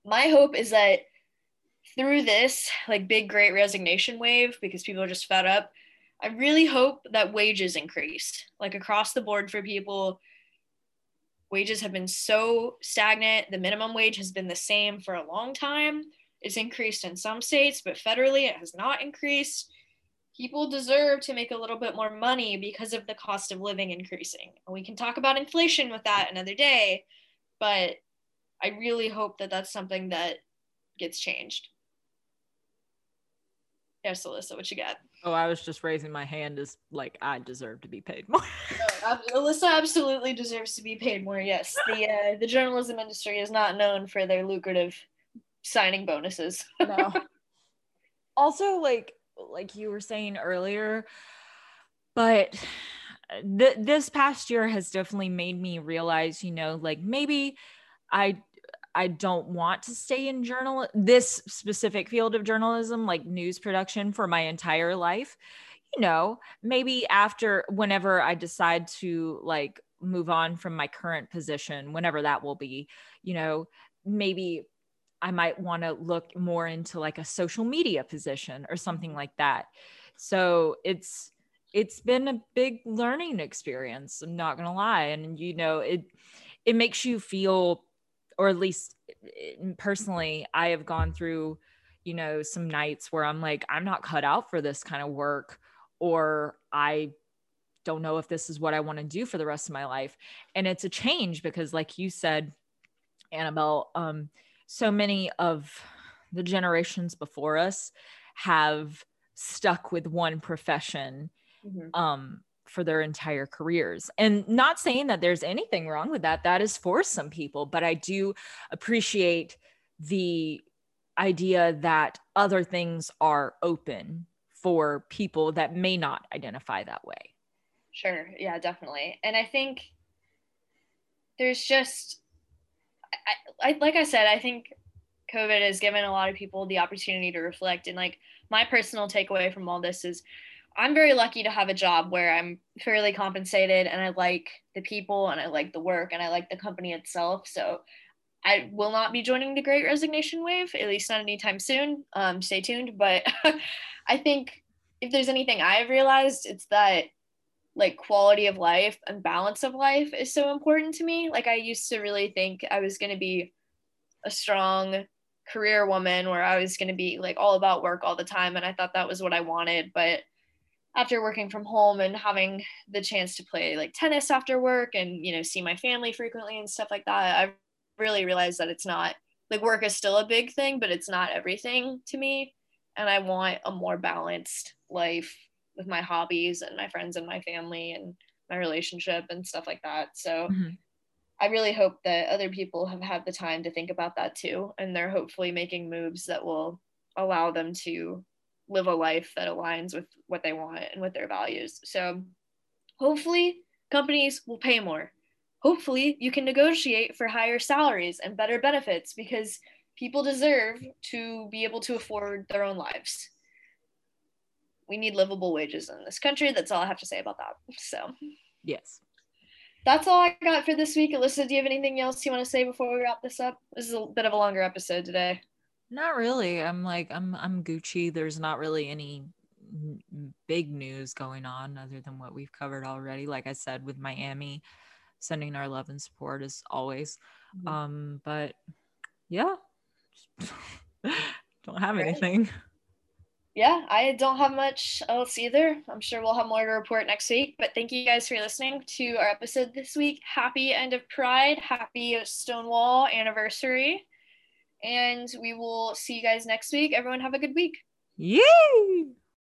my hope is that through this like big great resignation wave because people are just fed up, I really hope that wages increase like across the board for people. Wages have been so stagnant. The minimum wage has been the same for a long time. It's increased in some states, but federally it has not increased people deserve to make a little bit more money because of the cost of living increasing. And we can talk about inflation with that another day, but I really hope that that's something that gets changed. Yes, Alyssa, what you got? Oh, I was just raising my hand as like I deserve to be paid more. Oh, no, Alyssa absolutely deserves to be paid more. Yes, the uh, the journalism industry is not known for their lucrative signing bonuses. no. (laughs) Also, like like you were saying earlier but th- this past year has definitely made me realize you know like maybe i i don't want to stay in journal this specific field of journalism like news production for my entire life you know maybe after whenever i decide to like move on from my current position whenever that will be you know maybe I might want to look more into like a social media position or something like that. So it's it's been a big learning experience. I'm not gonna lie, and you know it it makes you feel, or at least eh, personally, I have gone through, you know, some nights where I'm like, I'm not cut out for this kind of work, or I don't know if this is what I want to do for the rest of my life. And it's a change because, like you said, Annabelle, um, so many of the generations before us have stuck with one profession mm-hmm. um, for their entire careers. And not saying that there's anything wrong with that, that is for some people, but I do appreciate the idea that other things are open for people that may not identify that way. Sure. Yeah, definitely. And I think there's just, I, I, like I said, I think COVID has given a lot of people the opportunity to reflect. And like my personal takeaway from all this is I'm very lucky to have a job where I'm fairly compensated and I like the people and I like the work and I like the company itself. So I will not be joining the great resignation wave, at least not anytime soon. Um, stay tuned. But (laughs) I think if there's anything I've realized, it's that like quality of life and balance of life is so important to me. Like I used to really think I was going to be a strong career woman where I was going to be like all about work all the time and I thought that was what I wanted, but after working from home and having the chance to play like tennis after work and you know see my family frequently and stuff like that, I really realized that it's not like work is still a big thing, but it's not everything to me and I want a more balanced life with my hobbies and my friends and my family and my relationship and stuff like that. So mm-hmm. I really hope that other people have had the time to think about that too. And they're hopefully making moves that will allow them to live a life that aligns with what they want and with their values. So hopefully companies will pay more. Hopefully you can negotiate for higher salaries and better benefits because people deserve to be able to afford their own lives we need livable wages in this country. That's all I have to say about that. So, yes. That's all I got for this week. Alyssa, do you have anything else you want to say before we wrap this up? This is a bit of a longer episode today. Not really. I'm like I'm I'm Gucci. There's not really any big news going on other than what we've covered already. Like I said with Miami, sending our love and support as always. Mm-hmm. Um, but yeah, (laughs) don't have anything yeah, I don't have much else either. I'm sure we'll have more to report next week. But thank you guys for listening to our episode this week. Happy end of Pride. Happy Stonewall anniversary. And we will see you guys next week. Everyone have a good week. Yay!